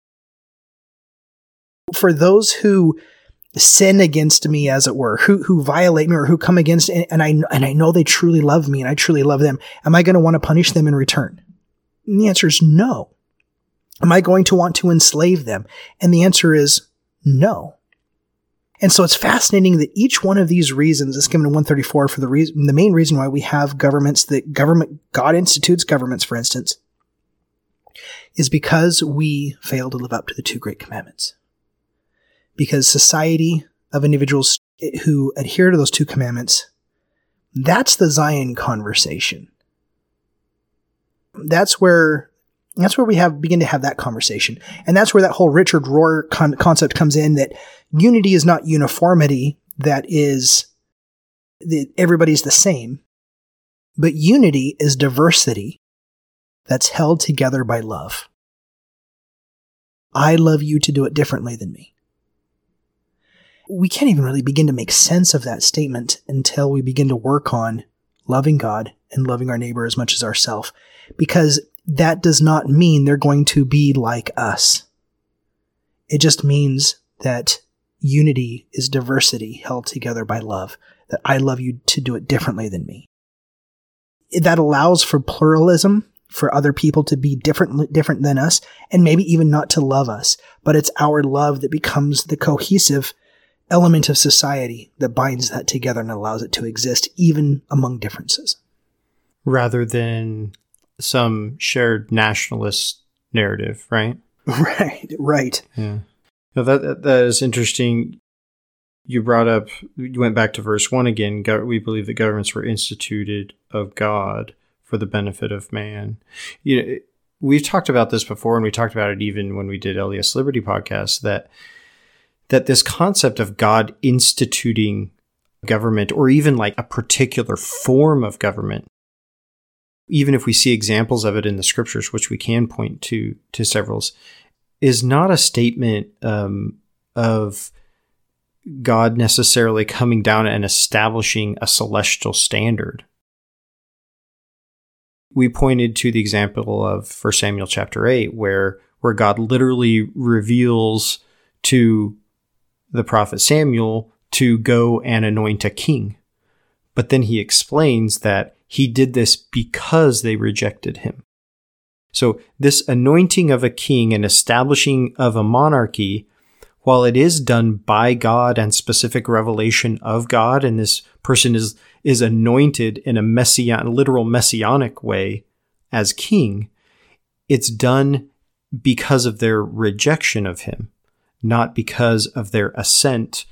For those who sin against me as it were who who violate me or who come against and I and I know they truly love me and I truly love them am I going to want to punish them in return and the answer is no. Am I going to want to enslave them? And the answer is no. And so it's fascinating that each one of these reasons is given in 134 for the reason, the main reason why we have governments that government, God institutes governments, for instance, is because we fail to live up to the two great commandments. Because society of individuals who adhere to those two commandments, that's the Zion conversation that's where that's where we have begin to have that conversation. And that's where that whole richard rohr con- concept comes in that unity is not uniformity that is that everybody's the same but unity is diversity that's held together by love. I love you to do it differently than me. We can't even really begin to make sense of that statement until we begin to work on loving god and loving our neighbor as much as ourselves because that does not mean they're going to be like us. It just means that unity is diversity held together by love, that I love you to do it differently than me. That allows for pluralism, for other people to be different, different than us, and maybe even not to love us, but it's our love that becomes the cohesive element of society that binds that together and allows it to exist even among differences. Rather than some shared nationalist narrative, right? [LAUGHS] Right, right. Yeah. Now that that is interesting. You brought up, you went back to verse one again. We believe that governments were instituted of God for the benefit of man. You know, we've talked about this before, and we talked about it even when we did LDS Liberty podcast. That that this concept of God instituting government, or even like a particular form of government, even if we see examples of it in the scriptures, which we can point to to severals, is not a statement um, of God necessarily coming down and establishing a celestial standard. We pointed to the example of 1 Samuel chapter 8, where, where God literally reveals to the prophet Samuel to go and anoint a king. But then he explains that he did this because they rejected him. So, this anointing of a king and establishing of a monarchy, while it is done by God and specific revelation of God, and this person is, is anointed in a messian, literal messianic way as king, it's done because of their rejection of him, not because of their assent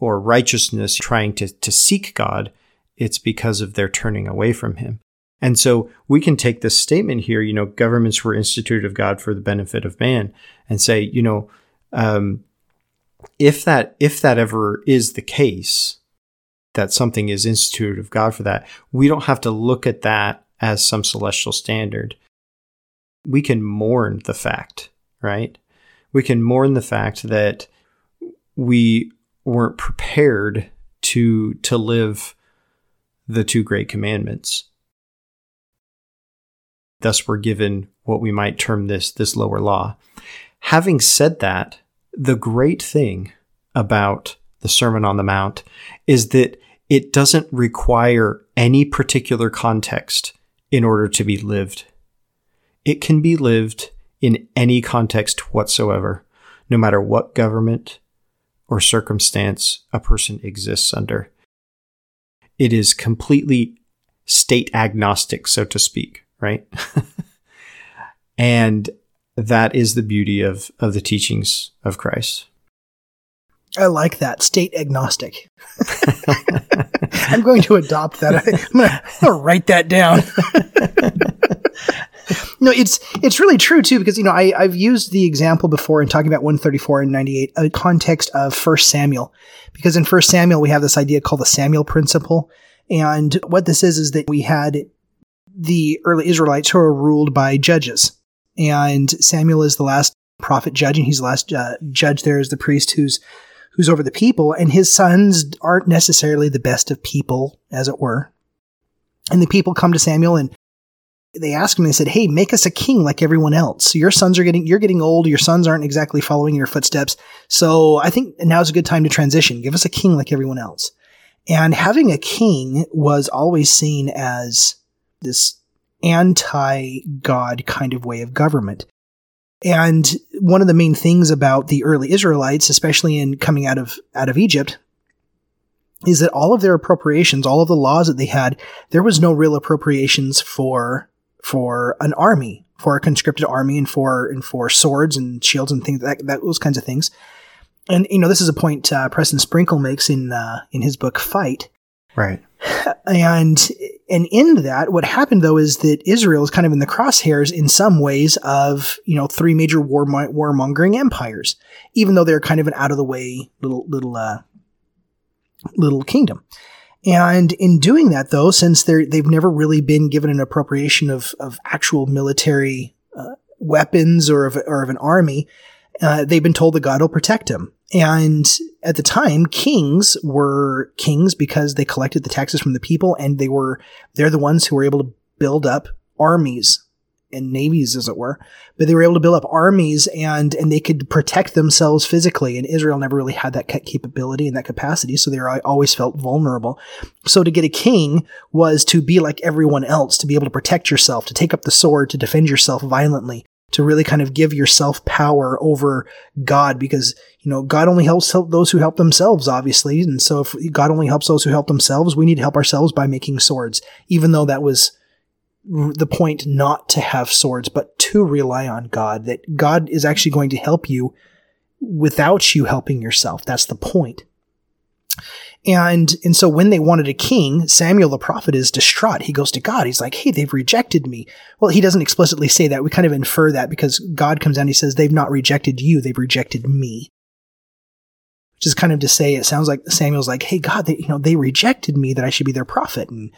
or righteousness trying to, to seek God it's because of their turning away from him. And so we can take this statement here, you know, governments were instituted of God for the benefit of man, and say, you know, um, if that if that ever is the case, that something is instituted of God for that, we don't have to look at that as some celestial standard. We can mourn the fact, right? We can mourn the fact that we weren't prepared to to live the two great commandments. Thus we're given what we might term this this lower law. Having said that, the great thing about the Sermon on the Mount is that it doesn't require any particular context in order to be lived. It can be lived in any context whatsoever, no matter what government or circumstance a person exists under. It is completely state agnostic, so to speak, right? [LAUGHS] and that is the beauty of, of the teachings of Christ. I like that state agnostic. [LAUGHS] I'm going to adopt that. [LAUGHS] I'm going to write that down. No, it's it's really true too because you know I I've used the example before in talking about 134 and 98 a context of First Samuel. Because in First Samuel we have this idea called the Samuel principle. And what this is is that we had the early Israelites who are ruled by judges. And Samuel is the last prophet judge and he's the last uh, judge there is the priest who's who's over the people, and his sons aren't necessarily the best of people, as it were. And the people come to Samuel and they asked him, they said, Hey, make us a king like everyone else. Your sons are getting, you're getting old. Your sons aren't exactly following your footsteps. So I think now's a good time to transition. Give us a king like everyone else. And having a king was always seen as this anti God kind of way of government. And one of the main things about the early Israelites, especially in coming out of out of Egypt, is that all of their appropriations, all of the laws that they had, there was no real appropriations for for an army, for a conscripted army, and for and for swords and shields and things that, that those kinds of things. And you know, this is a point uh, Preston Sprinkle makes in uh, in his book Fight, right? And and in that, what happened though is that Israel is kind of in the crosshairs in some ways of you know three major war warmongering empires, even though they're kind of an out of the way little little uh, little kingdom. And in doing that, though, since they're they've never really been given an appropriation of of actual military uh, weapons or of or of an army, uh, they've been told that God will protect them. And at the time, kings were kings because they collected the taxes from the people and they were, they're the ones who were able to build up armies and navies, as it were. But they were able to build up armies and, and they could protect themselves physically. And Israel never really had that capability and that capacity. So they were, always felt vulnerable. So to get a king was to be like everyone else, to be able to protect yourself, to take up the sword, to defend yourself violently to really kind of give yourself power over God because, you know, God only helps help those who help themselves, obviously. And so if God only helps those who help themselves, we need to help ourselves by making swords, even though that was the point not to have swords, but to rely on God, that God is actually going to help you without you helping yourself. That's the point. And, and so when they wanted a king, Samuel the prophet is distraught. He goes to God. He's like, Hey, they've rejected me. Well, he doesn't explicitly say that. We kind of infer that because God comes down and he says, they've not rejected you. They've rejected me. Which is kind of to say, it sounds like Samuel's like, Hey, God, they, you know, they rejected me that I should be their prophet. And,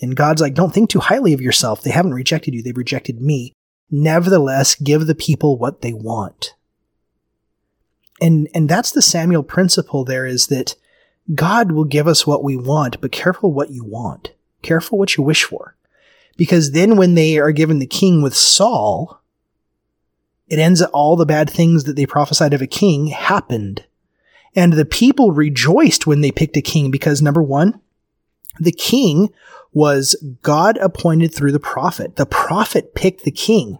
and God's like, don't think too highly of yourself. They haven't rejected you. They've rejected me. Nevertheless, give the people what they want. And, and that's the Samuel principle there is that God will give us what we want, but careful what you want. Careful what you wish for. Because then when they are given the king with Saul, it ends up all the bad things that they prophesied of a king happened. And the people rejoiced when they picked a king because number one, the king was God appointed through the prophet. The prophet picked the king.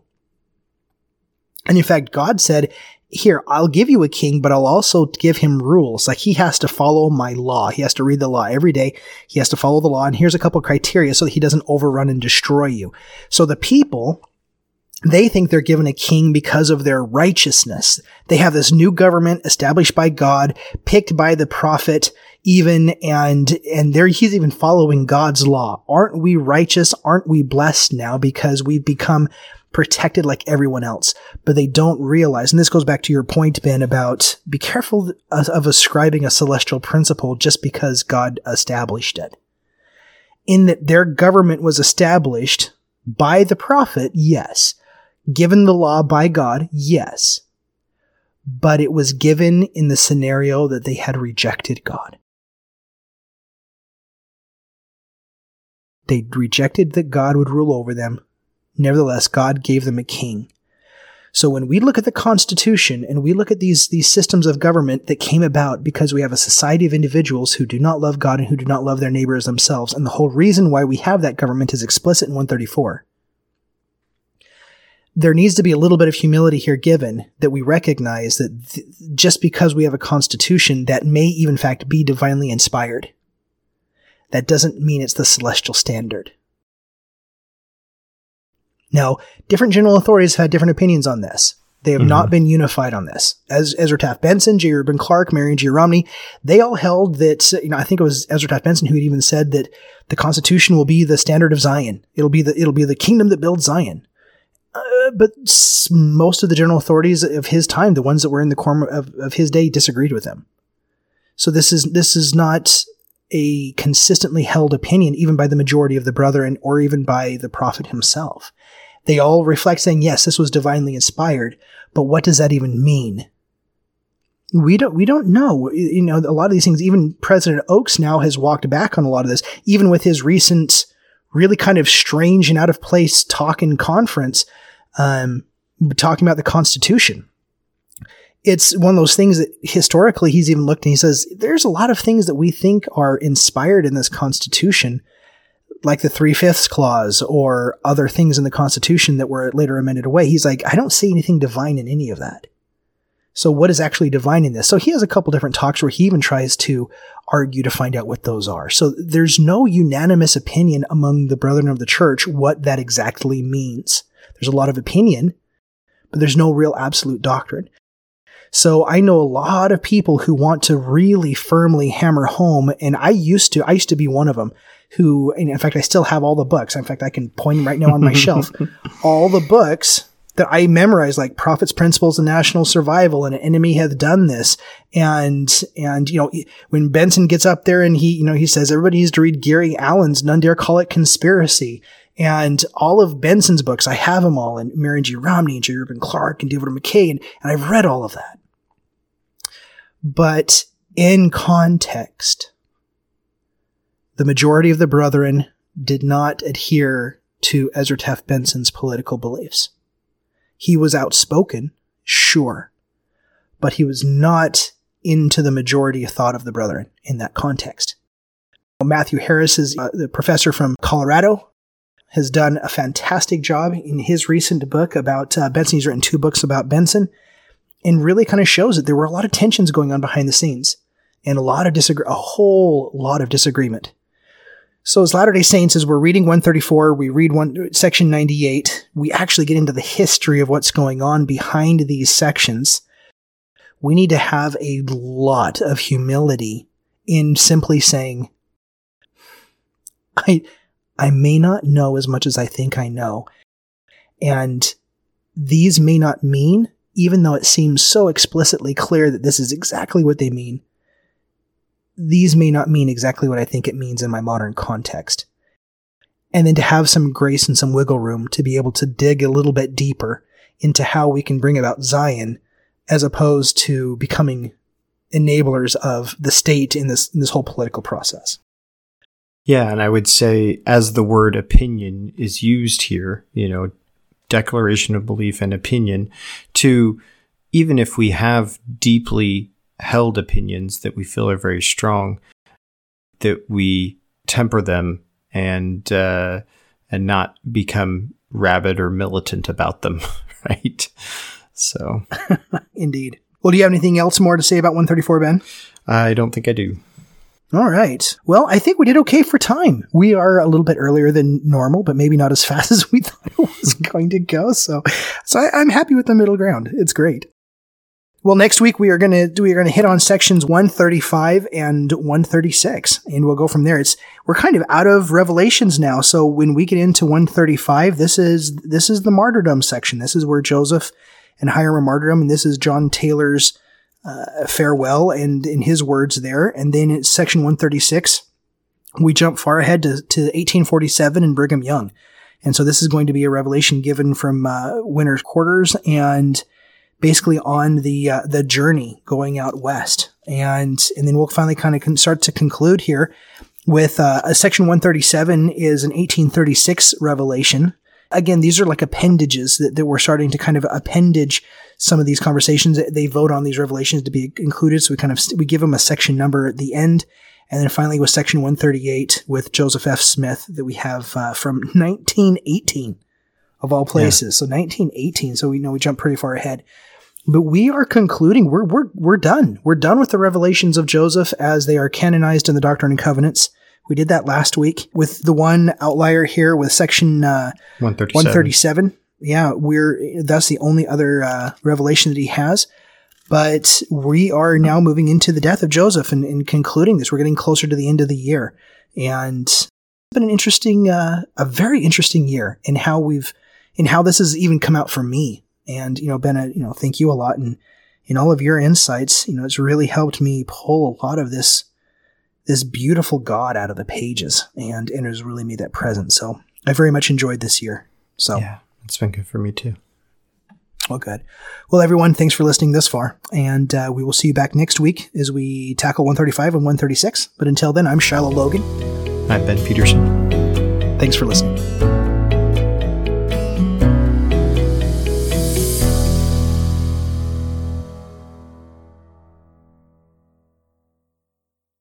And in fact, God said, here, I'll give you a king, but I'll also give him rules. Like he has to follow my law. He has to read the law every day. He has to follow the law. And here's a couple criteria so that he doesn't overrun and destroy you. So the people, they think they're given a king because of their righteousness. They have this new government established by God, picked by the prophet, even, and, and there he's even following God's law. Aren't we righteous? Aren't we blessed now because we've become protected like everyone else, but they don't realize, and this goes back to your point, Ben, about be careful of ascribing a celestial principle just because God established it. In that their government was established by the prophet, yes. Given the law by God, yes. But it was given in the scenario that they had rejected God. They rejected that God would rule over them. Nevertheless, God gave them a king. So when we look at the Constitution and we look at these, these systems of government that came about because we have a society of individuals who do not love God and who do not love their neighbors themselves, and the whole reason why we have that government is explicit in 134. There needs to be a little bit of humility here given that we recognize that th- just because we have a constitution that may even in fact be divinely inspired, that doesn't mean it's the celestial standard. Now, different general authorities have had different opinions on this. They have mm-hmm. not been unified on this. As Ezra Taft Benson, J. Reuben Clark, Marion G. Romney, they all held that, you know, I think it was Ezra Taft Benson who had even said that the Constitution will be the standard of Zion. It'll be the, it'll be the kingdom that builds Zion. Uh, but most of the general authorities of his time, the ones that were in the core of, of his day, disagreed with him. So this is, this is not a consistently held opinion, even by the majority of the brethren or even by the prophet himself. They all reflect saying, yes, this was divinely inspired, but what does that even mean? We don't, we don't know. You know, a lot of these things, even President Oaks now has walked back on a lot of this, even with his recent, really kind of strange and out of place talk in conference, um, talking about the Constitution. It's one of those things that historically he's even looked and he says there's a lot of things that we think are inspired in this constitution like the three fifths clause or other things in the constitution that were later amended away. He's like i don't see anything divine in any of that. So what is actually divine in this? So he has a couple different talks where he even tries to argue to find out what those are. So there's no unanimous opinion among the brethren of the church what that exactly means there's a lot of opinion but there's no real absolute doctrine so I know a lot of people who want to really firmly hammer home, and I used to, I used to be one of them who, in fact, I still have all the books. In fact, I can point them right now on my shelf. [LAUGHS] All the books that I memorized, like Prophet's Principles of National Survival and an enemy hath done this. And, and, you know, when Benson gets up there and he, you know, he says everybody needs to read Gary Allen's None Dare Call It Conspiracy. And all of Benson's books, I have them all, and Marion G. Romney and J. Reuben Clark and David McKay, and, and I've read all of that but in context, the majority of the brethren did not adhere to Ezra Taft Benson's political beliefs. He was outspoken, sure, but he was not into the majority of thought of the brethren in that context. Matthew Harris is uh, the professor from Colorado, has done a fantastic job in his recent book about uh, Benson. He's written two books about Benson and really kind of shows that there were a lot of tensions going on behind the scenes and a lot of disagree, a whole lot of disagreement. So as Latter-day Saints, as we're reading 134, we read one, section 98, we actually get into the history of what's going on behind these sections. We need to have a lot of humility in simply saying, I, I may not know as much as I think I know. And these may not mean even though it seems so explicitly clear that this is exactly what they mean, these may not mean exactly what I think it means in my modern context. And then to have some grace and some wiggle room to be able to dig a little bit deeper into how we can bring about Zion as opposed to becoming enablers of the state in this, in this whole political process. Yeah, and I would say as the word opinion is used here, you know, declaration of belief and opinion to even if we have deeply held opinions that we feel are very strong, that we temper them and uh, and not become rabid or militant about them, [LAUGHS] right? So, [LAUGHS] indeed. Well, do you have anything else more to say about 134, Ben? I don't think I do. All right. Well, I think we did okay for time. We are a little bit earlier than normal, but maybe not as [LAUGHS] fast as we thought it was going to go. So, so I, I'm happy with the middle ground. It's great. Well, next week we are to we are to hit on sections 135 and 136 and we'll go from there. It's we're kind of out of revelations now. So when we get into 135, this is this is the martyrdom section. This is where Joseph and Hyrum are martyrdom and this is John Taylor's uh, farewell and in his words there. And then in section 136. We jump far ahead to, to 1847 and Brigham Young. And so this is going to be a revelation given from uh, Winter's quarters and basically on the uh, the journey going out west. And and then we'll finally kind of start to conclude here with uh, a section 137 is an 1836 revelation. Again, these are like appendages that, that we're starting to kind of appendage some of these conversations. They vote on these revelations to be included, so we kind of we give them a section number at the end. And then finally with section 138 with Joseph F. Smith that we have uh, from 1918 of all places. Yeah. So 1918. So we know we jump pretty far ahead. But we are concluding. We're we're we're done. We're done with the revelations of Joseph as they are canonized in the Doctrine and Covenants. We did that last week with the one outlier here with section uh, 137. 137. Yeah, we're that's the only other uh, revelation that he has. But we are now moving into the death of Joseph and, and concluding this. We're getting closer to the end of the year, and it's been an interesting, uh, a very interesting year in how we've, in how this has even come out for me and, you know, Ben, you know, thank you a lot. And in all of your insights, you know, it's really helped me pull a lot of this, this beautiful God out of the pages and, and has really made that present. So I very much enjoyed this year. So yeah, it's been good for me too. Well, good. Well, everyone, thanks for listening this far. And uh, we will see you back next week as we tackle 135 and 136. But until then, I'm Shiloh Logan. I'm Ben Peterson. Thanks for listening.